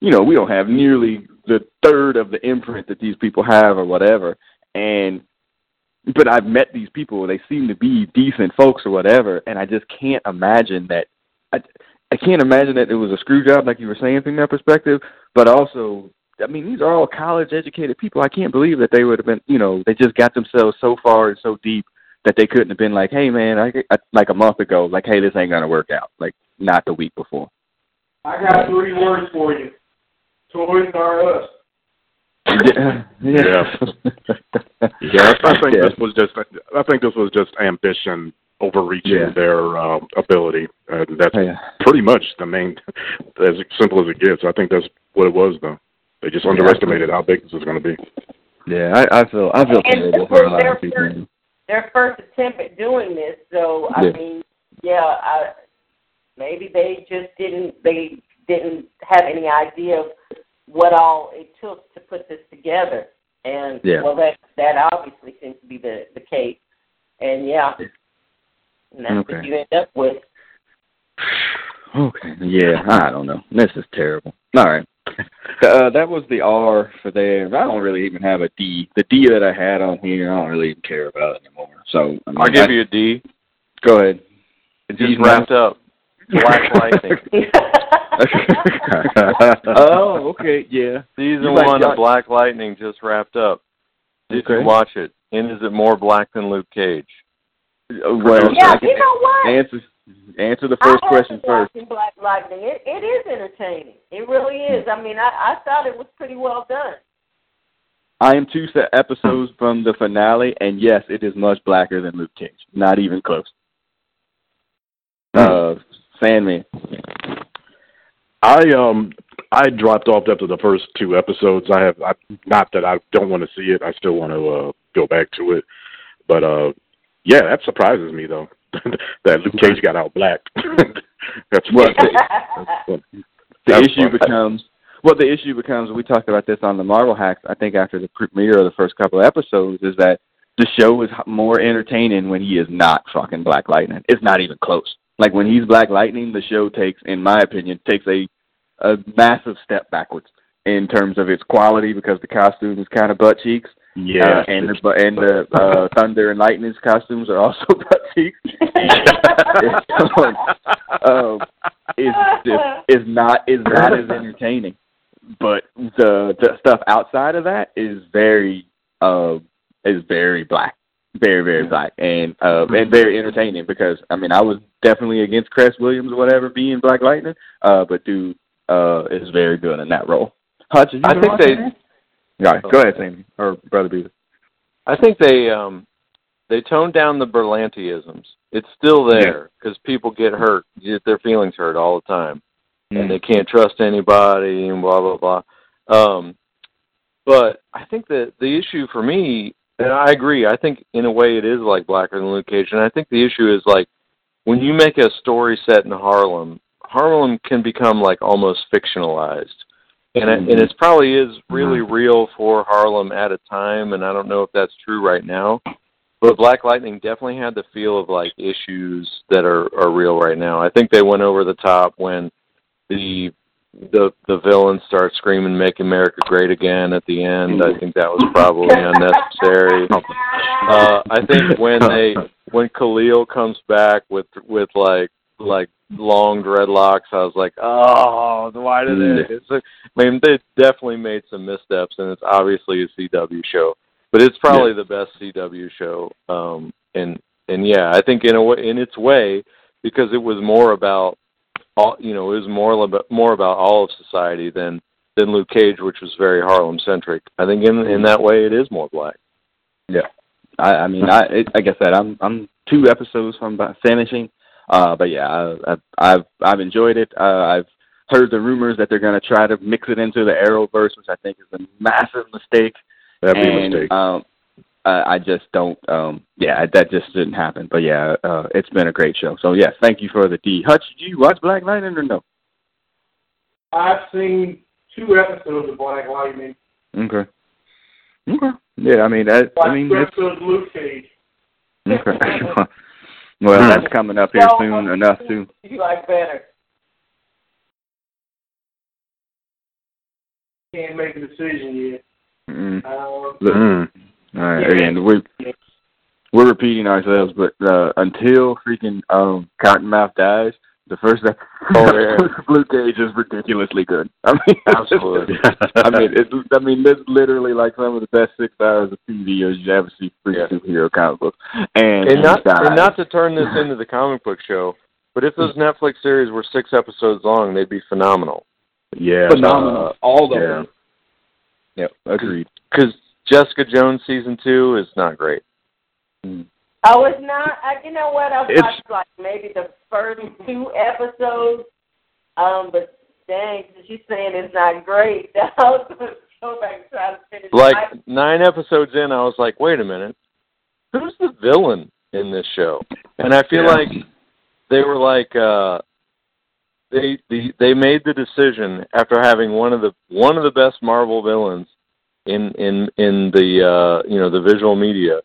you know we don't have nearly the third of the imprint that these people have or whatever and but i've met these people they seem to be decent folks or whatever and i just can't imagine that i i can't imagine that it was a screw job like you were saying from that perspective but also I mean, these are all college educated people. I can't believe that they would have been, you know, they just got themselves so far and so deep that they couldn't have been like, hey, man, I, I like a month ago, like, hey, this ain't gonna work out. Like, not the week before. I got three words for you. Toys R Us. Yeah, Yeah. Yeah, I think Yeah. this was just. I think this was just ambition overreaching Yeah. their uh, ability, and that's Yeah. pretty much the main. As simple as it gets. I think that's what it was, though. They just underestimated how big this was going to be. Yeah, I, I feel I feel And terrible this for a was lot their of people. first- Their first attempt at doing this, so I Yeah. mean, yeah, I, maybe they just didn't they didn't have any idea of what all it took to put this together. And Yeah. well, that that obviously seems to be the the case. And yeah, and that's Okay. what you end up with. Okay. Yeah, I don't know. This is terrible. All right. Uh, that was the R for there. I don't really even have a D. The D that I had on here, I don't really even care about anymore. So I mean, I'll give I- you a D. Go ahead. It D's just wrapped up. Black Lightning. oh, okay, yeah. Season You one John- of Black Lightning just wrapped up. Did Okay. you watch it? And is it more black than Luke Cage? Uh, Well, Yeah, you know what? answer answer the first I question been first. Black Lightning. It it is entertaining. It really is. I mean, I I thought it was pretty well done. I am two set episodes from the finale, and yes, it is much blacker than Luke Cage. Not even close. Uh, Sandman. I um I dropped off after the first two episodes. I have I, not that I don't want to see it. I still want to uh, go back to it. But uh yeah, that surprises me though. that Luke Cage got out black. That's what. the That's issue fun. becomes well the issue becomes we talked about this on the marvel hacks i think after the premiere of the first couple of episodes is that the show is more entertaining when he is not fucking black lightning it's not even close like when he's black lightning the show takes in my opinion takes a a massive step backwards in terms of its quality because the costume is kind of butt cheeks yeah, uh, and the and the uh, thunder and lightning's costumes are also butt cheeks um, is is is not is not as entertaining. But the the stuff outside of that is very uh is very black. Very, very black and uh and very entertaining because I mean I was definitely against Cress Williams or whatever being Black Lightning, uh but dude uh is very good in that role. Hutch, you I think they- that? All right, go ahead, Sammy or Brother Beaver. I think they um they toned down the Berlanteisms. It's still there because people get hurt, get their feelings hurt all the time, and they can't trust anybody and blah blah blah. Um, but I think that the issue for me, and I agree, I think in a way it is like Blacker than Luke Cage, and I think the issue is like when you make a story set in Harlem, Harlem can become like almost fictionalized. And it, and it mm-hmm. probably is really mm-hmm. real for Harlem at a time, and I don't know if that's true right now. But Black Lightning definitely had the feel of like issues that are are real right now. I think they went over the top when the the the villain start screaming "Make America Great Again" at the end. I think that was probably unnecessary. Uh, I think when they when Khalil comes back with with like like long dreadlocks, I was like, oh, why did they? It's a, I mean, they definitely made some missteps, and it's obviously a CW show, but it's probably the best CW show. Um, and and yeah, I think in a way, in its way, because it was more about all, you know, it was more about more about all of society than than Luke Cage, which was very Harlem centric. I think in in that way, it is more black. Yeah, I, I mean, I it, like I said, I'm I'm two episodes from finishing, uh, but yeah, I, I, I've I've enjoyed it. Uh, I've heard the rumors that they're going to try to mix it into the Arrowverse, which I think is a massive mistake. That'd be a mistake. Um, I, I just don't. Um, yeah, that just didn't happen. But yeah, uh, it's been a great show. So yes, thank you for the D. Hutch, did you watch Black Lightning or no? I've seen two episodes of Black Lightning. Okay. Okay. Yeah, I mean, that, I mean, two it's, episodes of Luke Cage. okay. well, that's coming up here soon enough too. You like better. Can't make a decision yet. Mm. Um, Mm. All right, again, we're we're repeating ourselves, but uh, until freaking um, Cottonmouth dies, the first episode yeah. Blue Cage is ridiculously good. I mean, Absolutely. I mean, it's I mean, it's literally like some of the best six hours of TV you ever see for Yeah. superhero comic books. And, and not and not to turn this into the comic book show, but if those Netflix series were six episodes long, they'd be phenomenal. yeah. phenomenal, all of yeah. them. Yep, agreed. Because Jessica Jones season two is not great. Oh, it's not. I, you know what? I've It's- watched like maybe the first two episodes. Um, but dang, since you're saying it's not great, I was going to go back and try to finish. Like I, nine episodes in, I was like, wait a minute, who's the villain in this show? And I feel Yeah. like they were like uh they the they made the decision after having one of the one of the best Marvel villains in in in the uh you know the visual media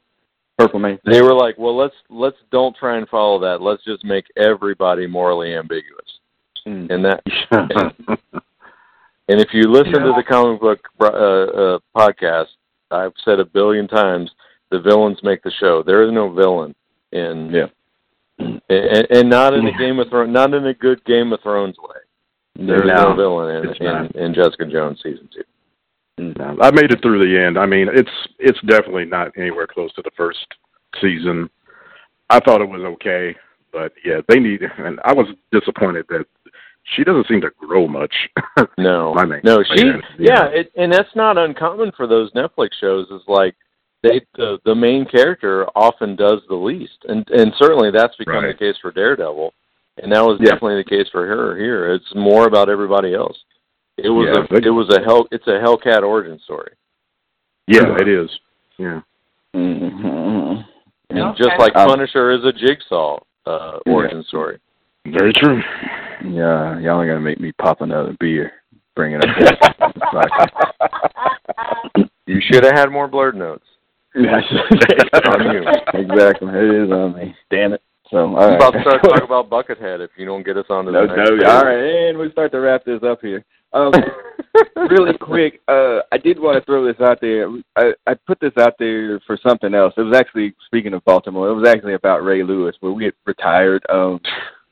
Purple Man. they were like, well, let's let's don't try and follow that. Let's just make everybody morally ambiguous. Mm. And that, and if you listen to the comic book uh, uh, podcast, I've said a billion times, the villains make the show. There is no villain in, Yeah. and, and not in a Game of Thrones, not in a good Game of Thrones way. There is no, No, villain in, in in Jessica Jones season two. No, I made it through the end. I mean, it's it's definitely not anywhere close to the first season. I thought it was okay, but yeah, they need. And I was disappointed that she doesn't seem to grow much. No, My main no, she, is, yeah, it, and that's not uncommon for those Netflix shows. Is like they the the main character often does the least, and and certainly that's become Right. the case for Daredevil, and that was Yeah. definitely the case for her here. It's more about everybody else. It was Yeah, a but- it was a hell it's a Hellcat origin story, Yeah, it is. Yeah. Mm-hmm. and Okay. just like Um, Punisher is a Jigsaw uh, origin story. Very true. Yeah, y'all are gonna make me pop another beer. Bring it up. You should have had more blurred notes. Yes. On you. Exactly. It is on me. Damn it. So all I'm right. about to start talking about Buckethead if you don't get us on to no, the no. All right, and we start to wrap this up here. Um, really quick, uh, I did want to throw this out there. I, I put this out there for something else. It was actually speaking of Baltimore. It was actually about Ray Lewis, where we had retired um,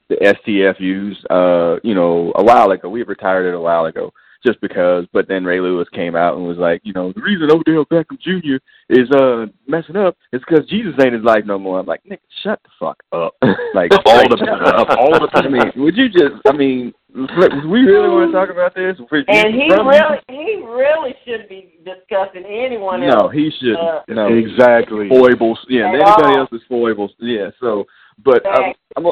the STFUs. Uh, you know, a while ago. We had retired it a while ago, just because. But then Ray Lewis came out and was like, you know, the reason Odell Beckham Jr. is uh messing up is because Jesus ain't his life no more. I'm like, Nick, shut the fuck up. Like All the up. all the I mean, would you just? I mean, we really want to talk about this? And he From- really, he really should be discussing anyone else. No, he should. Uh, no, Exactly. foibles. Yeah, At anybody all. is foibles. Yeah. So, but I'm, Thanks. I'm,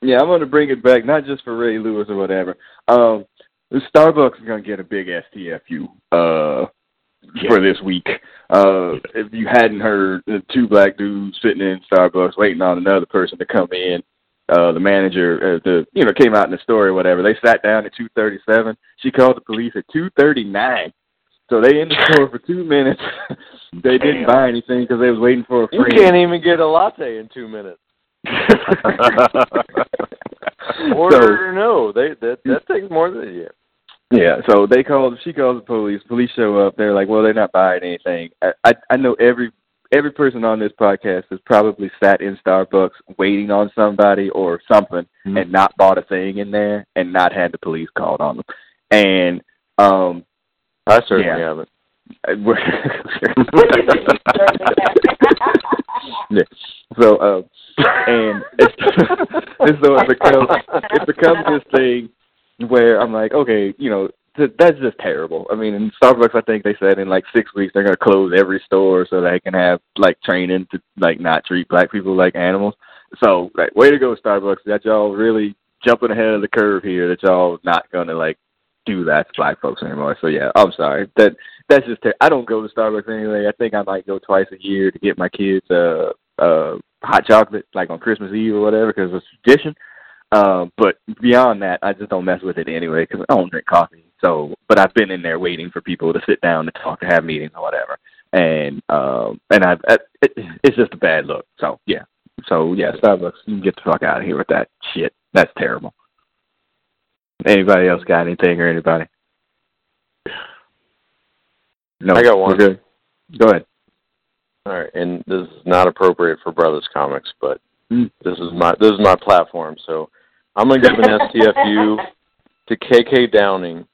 yeah, I'm going to bring it back, not just for Ray Lewis or whatever. Um, Starbucks is going to get a big STFU uh, for this week. Uh, if you hadn't heard, the two black dudes sitting in Starbucks waiting on another person to come in. Uh, the manager, uh, the you know, came out in the story or whatever. They sat down at two thirty-seven. She called the police at two thirty-nine. So they in the store for two minutes. they didn't buy anything because they was waiting for a You can't even get a latte in two minutes. so, Order or no, they that that takes more than yeah. yeah, so they called. She calls the police. Police show up. They're like, "Well, they're not buying anything." I I, I know every every person on this podcast has probably sat in Starbucks waiting on somebody or something Mhm. and not bought a thing in there and not had the police called on them. And um, I certainly Yeah. haven't. yeah. So, uh, and it's, and so it becomes it becomes this thing where I'm like, okay, you know, that's just terrible. I mean, in Starbucks, I think they said in like six weeks they're gonna close every store so they can have like training to like not treat black people like animals. So, like, way to go, Starbucks! That y'all really jumping ahead of the curve here. That y'all not gonna like do that to black folks anymore. So yeah, I'm sorry. That that's just ter- I don't go to Starbucks anyway. I think I might go twice a year to get my kids uh uh hot chocolate like on Christmas Eve or whatever because it's tradition. Um, but beyond that, I just don't mess with it anyway because I don't drink coffee. So, but I've been in there waiting for people to sit down to talk, to have meetings or whatever, and um, and I, I it, it's just a bad look. So yeah, so yeah, Starbucks, you can get the fuck out of here with that shit. That's terrible. Anybody else got anything or anybody? No, I got one. We're good. Go ahead. All right, and this is not appropriate for Brothers Comics, but Mm. this is my this is my platform. So I'm gonna give an STFU to KK Downing,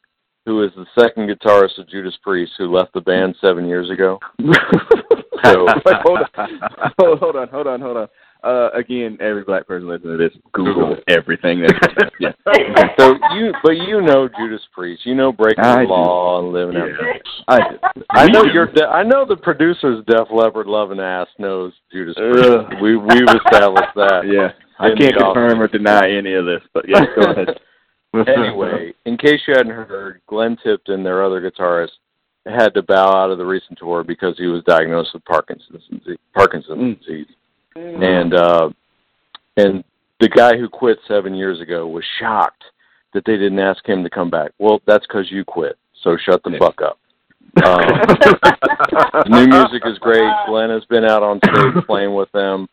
who is the second guitarist of Judas Priest, who left the band seven years ago. So- hold on, hold on, hold on, hold on. Uh, again, every black person listening to this, Google everything. That, yeah. So you, but you know Judas Priest, you know breaking I the do. law and living out. Yeah. I, I know We do. your. De- I know the producer's Def Leppard loving ass knows Judas Priest. Ugh. We we've established that. yeah. I can't the office. confirm or deny any of this, but yeah, go ahead. anyway, in case you hadn't heard, Glenn Tipton, their other guitarist, had to bow out of the recent tour because he was diagnosed with Parkinson's disease. Parkinson's Mm. disease, and uh, and the guy who quit seven years ago was shocked that they didn't ask him to come back. Well, that's because you quit. So shut the fuck up. Um, new music is great. Glenn has been out on stage playing with them.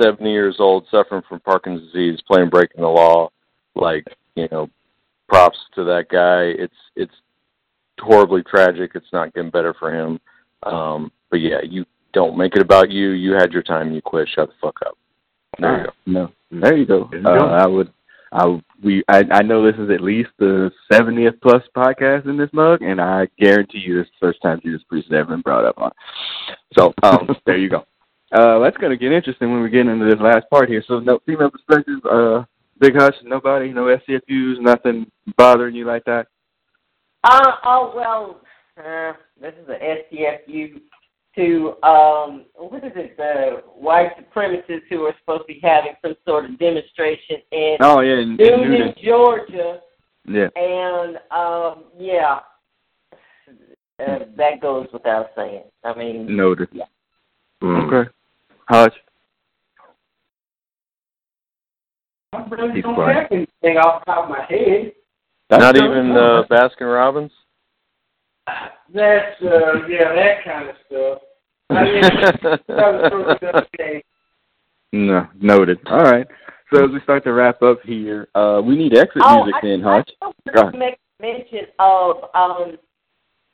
Seventy years old, suffering from Parkinson's disease, playing Breaking the Law. Like you know, props to that guy. It's it's horribly tragic. It's not getting better for him. Um, but yeah, you don't make it about you. You had your time. You quit. Shut the fuck up. There you go. No, there you go. There you uh. I would. I we I I know this is at least the seventieth plus podcast in this mug, and I guarantee you this is the first time Judas Priest has ever been brought up on. So um, there you go. Uh, that's gonna get interesting when we get into this last part here. So, no female perspective. Uh, big hush. Nobody. No STFUs. Nothing bothering you like that. Uh, oh well, uh, this is a STFU to um, what is it? The white supremacists who are supposed to be having some sort of demonstration in Oh yeah, in, in Newnan, Newnan. Georgia, Yeah. and um, yeah, uh, that goes without saying. I mean, Noted. Mm. Okay. Hush. I really He's don't quiet. have anything off the top of my head. That's Not even fine. uh, Baskin Robbins. That's uh, yeah, that kind of stuff. I mean, that was sort of the. No, noted. All right. So as we start to wrap up here, uh, we need exit oh, music I, then, I Hutch. still Go want to make mention of um,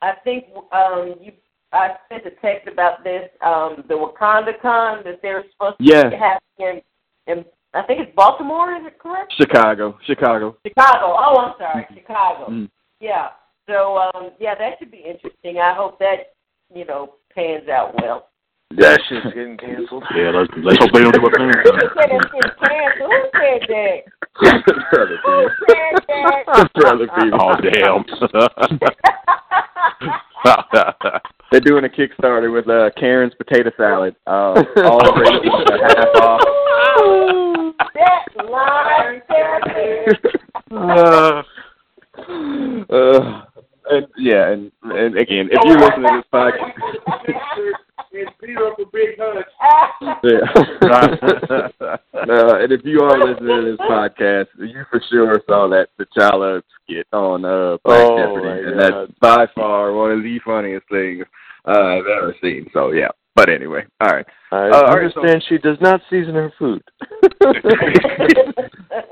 I think um, you. I sent a text about this. Um, the Wakanda Con that they're supposed to Yeah. have in, in I think it's Baltimore. Is it correct? Chicago. Chicago. Chicago. Oh, I'm sorry, Chicago. Mm. Yeah. So um, yeah, that should be interesting. I hope that you know pans out well. That shit's getting canceled. Yeah, let's let's hope they don't do a thing. Who said it's getting canceled? Who said that? Who said that? Brother Peter. Oh damn. They're doing a Kickstarter with uh, Karen's potato salad. Uh, all rated uh, half off. that line there. uh, uh, and, yeah, and and again, if you're listening to this podcast, and beat up a big hush. yeah. uh, and if you are listening to this podcast, you for sure saw that T'Challa skit on uh, Black Oh, Jeopardy, and God. that's by far one of the funniest things uh, I've ever seen. So yeah. But anyway, all right. I Uh, all right, so- understand she does not season her food.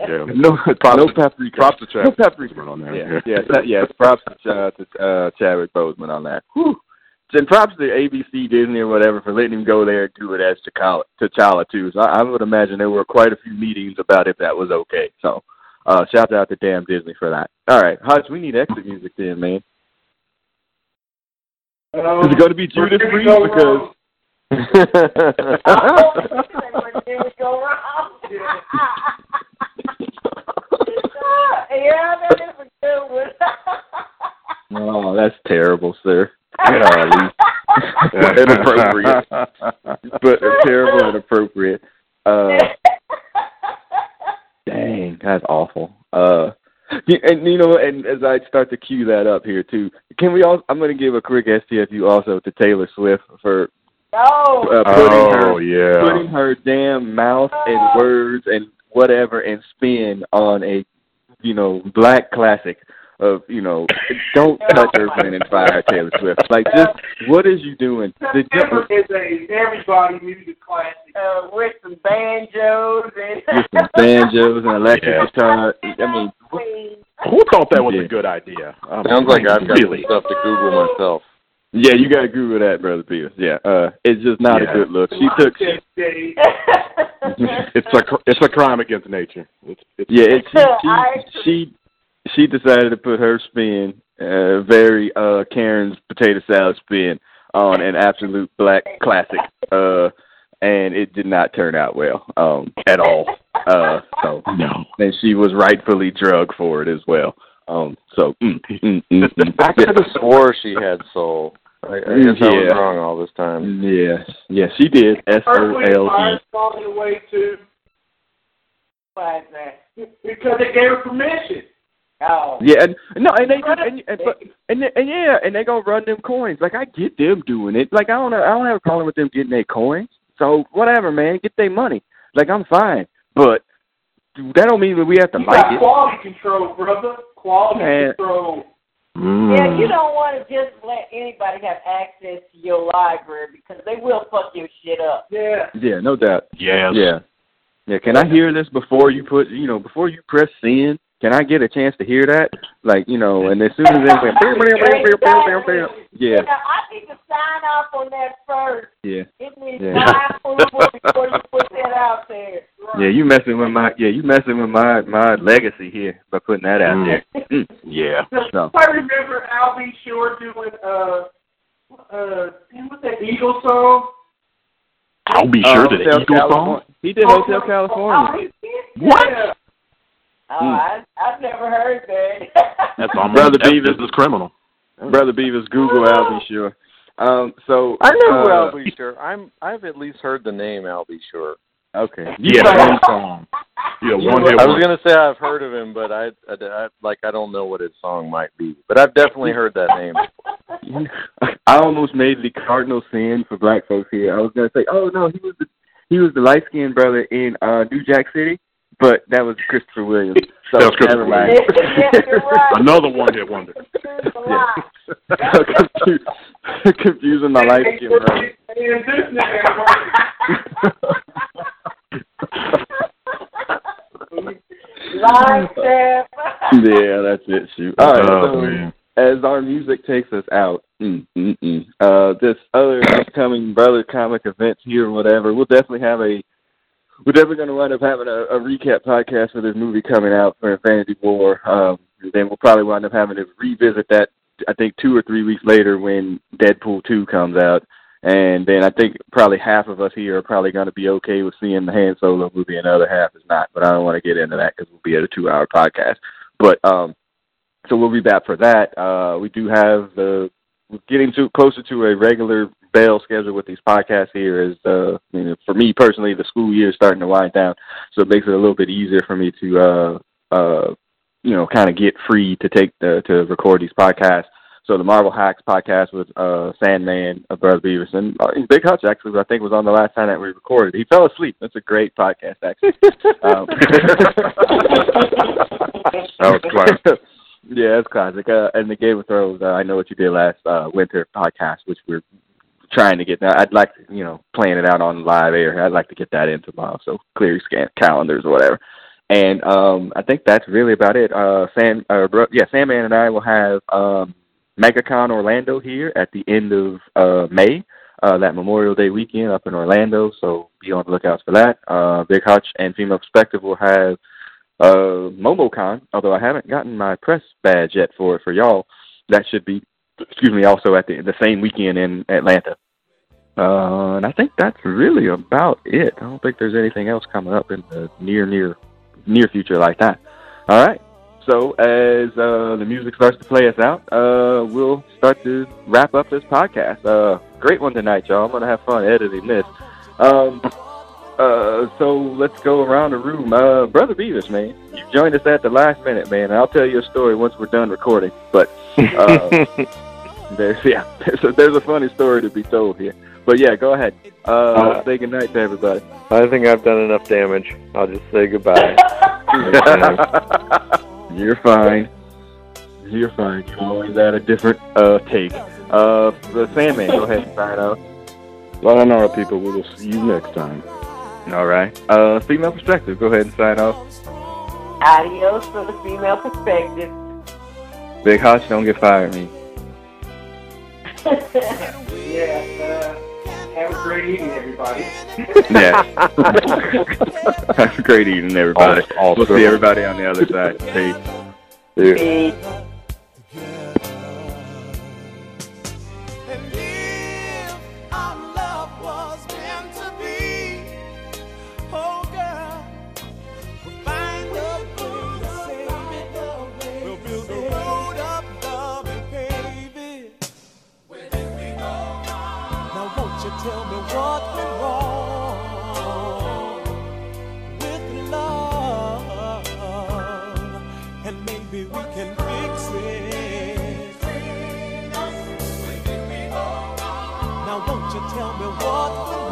Yeah. No, Props no to- paprika. Props to No Chad. paprika. on there. Yeah, yeah, that, yeah. Props to, uh, to uh, Chadwick Boseman on that. Whew. And props to ABC, Disney, or whatever for letting him go there and do it as T'Challa, T'Challa too. So I, I would imagine there were quite a few meetings about if that was okay. So uh, shout out to damn Disney for that. All right, Hutch, we need exit music then, man. Um, Is it going to be Judas here we Priest? Because yeah, that is a good one. oh, that's terrible, sir. Inappropriate, but terrible and inappropriate. Uh, Dang, that's awful. Uh, and you know, and as I start to cue that up here too, can we all? I'm going to give a quick STFU also to Taylor Swift for no. uh, putting Oh her yeah. putting her damn mouth and words and whatever and spin on a you know black classic of you know don't touch Earth Wind and Fire Taylor Swift. Like just what is you doing? Did you, September is a everybody music classic. Uh, with some banjos and with some banjos and electric Yeah. guitar. I mean, Who thought that was Yeah. a good idea? Um, Sounds like I've got really. some stuff to Google myself. Yeah, you got to agree with that, brother Peters. Yeah, uh, it's just not Yeah. a good look. She took. It's a it's a crime against nature. It's, it's yeah, it, I she, she she decided to put her spin, uh, very uh Karen's potato salad spin on an absolute black classic, uh, and it did not turn out well, um, at all. Uh, so no. and she was rightfully drugged for it as well. Um, so mm, mm, mm, mm. I could have swore she had soul. I, I guess I was Yeah. wrong all this time. Yes, yes, she did. S O Earth, Wind, and L E. Fire's falling away too Why is that? because they gave her permission. Oh. Yeah, and no, and they and and, but, and and yeah, and they gonna run them coins. Like I get them doing it. Like I don't I don't have a problem with them getting their coins. So whatever, man, get their money. Like I'm fine, but that don't mean that we have to You like got it. quality control, brother. Quality Man. control. Mm. Yeah, you don't want to just let anybody have access to your library because they will fuck your shit up. Yeah. Yeah, no doubt. Yeah. Yeah, yeah. Can I hear this before you put you know before you press send? Can I get a chance to hear that? Like you know, and as soon as they went, yeah, I need to sign off on that first. yeah. It needs Yeah. time approval before you put that out there. Yeah, you messing with my yeah, you messing with my my legacy here by putting that out Mm. there. Mm. Yeah. So I remember Al B. Sure doing uh uh damn, what's that Eagle song? I'll be Uh, sure that Hotel Eagle California. song. He did Hotel California. What? Oh, Hmm. I, I've never heard that. That's almost Brother that's Beavis. business criminal. Brother Beavis, Google Al B. Sure. Um, so I know who uh, Al B. Sure. I'm I've at least heard the name Al B. Sure. Okay. Yeah, one song. Yeah, one hit. I was wonder. gonna say I've heard of him, but I, I, I like I don't know what his song might be. But I've definitely heard that name. I almost made the cardinal sin for black folks here. I was gonna say, oh no, he was the he was the light skinned brother in uh New Jack City, but that was Christopher Williams. So That was Christopher never mind. Yeah, right. Another one hit wonder. There's a lot. Confu- Confusing my light skinned brother. And this nigga Line step. yeah, that's it. Shoot. All right. Oh, so man. as our music takes us out, mm, mm, mm, uh, this other upcoming brother comic events here, or whatever, we'll definitely have a. We're definitely going to wind up having a, a recap podcast for this movie coming out for Infinity War. Um, and then we'll probably wind up having to revisit that. I think two or three weeks later when Deadpool two comes out, and then I think probably half of us here are probably going to be okay with seeing the Han Solo movie, and the other half is not. But I don't want to get into that because we'll be at a two hour podcast. But um, so we'll be back for that. Uh, we do have the we're getting to closer to a regular bell schedule with these podcasts here. Is uh, you know, for me personally, the school year is starting to wind down, so it makes it a little bit easier for me to uh, uh, you know kind of get free to take the to record these podcasts. So the Marvel Hacks podcast with uh, Sandman, uh, Brother Beavis, and uh, Big Hutch actually, I think was on the last time that we recorded. He fell asleep. That's a great podcast, actually. um, That was classic. yeah, it's classic. Uh, and the Game of Thrones, uh, I know what you did last uh, winter podcast, which we're trying to get. Now, I'd like to, you know, plan it out on live air. I'd like to get that in tomorrow. So clear scan calendars or whatever. And um, I think that's really about it. Uh, Sam, uh, bro, yeah, Sandman and I will have um, MegaCon Orlando here at the end of uh, May. Uh, that Memorial Day weekend up in Orlando, so be on the lookout for that. Uh, Big Hutch and Female Perspective will have uh MomoCon, although I haven't gotten my press badge yet for it for y'all. That should be excuse me, also at the the same weekend in Atlanta. Uh and I think that's really about it. I don't think there's anything else coming up in the near near near future like that. All right. So as uh the music starts to play us out, uh we'll start to wrap up this podcast. Uh great one tonight, y'all. I'm gonna have fun editing this. Um uh, so let's go around the room. Uh, Brother Beavis, man, you joined us at the last minute, man. I'll tell you a story once we're done recording. But uh, there's yeah, there's a, there's a funny story to be told here. But yeah, go ahead. Uh, Uh, say good night to everybody. I think I've done enough damage. I'll just say goodbye. You're fine. You're fine. You always add a different uh take. Uh, the Sandman, go ahead and sign out. Well, I know, people. We'll see you next time. All right. Uh, female perspective, go ahead and sign off. Adios for the female perspective. Big Hutch, don't get fired, me. Yeah, uh, have a great evening, everybody. Yeah. Have a great evening, everybody. All- all we'll see everybody on the other side. Peace. Dude. Peace. Me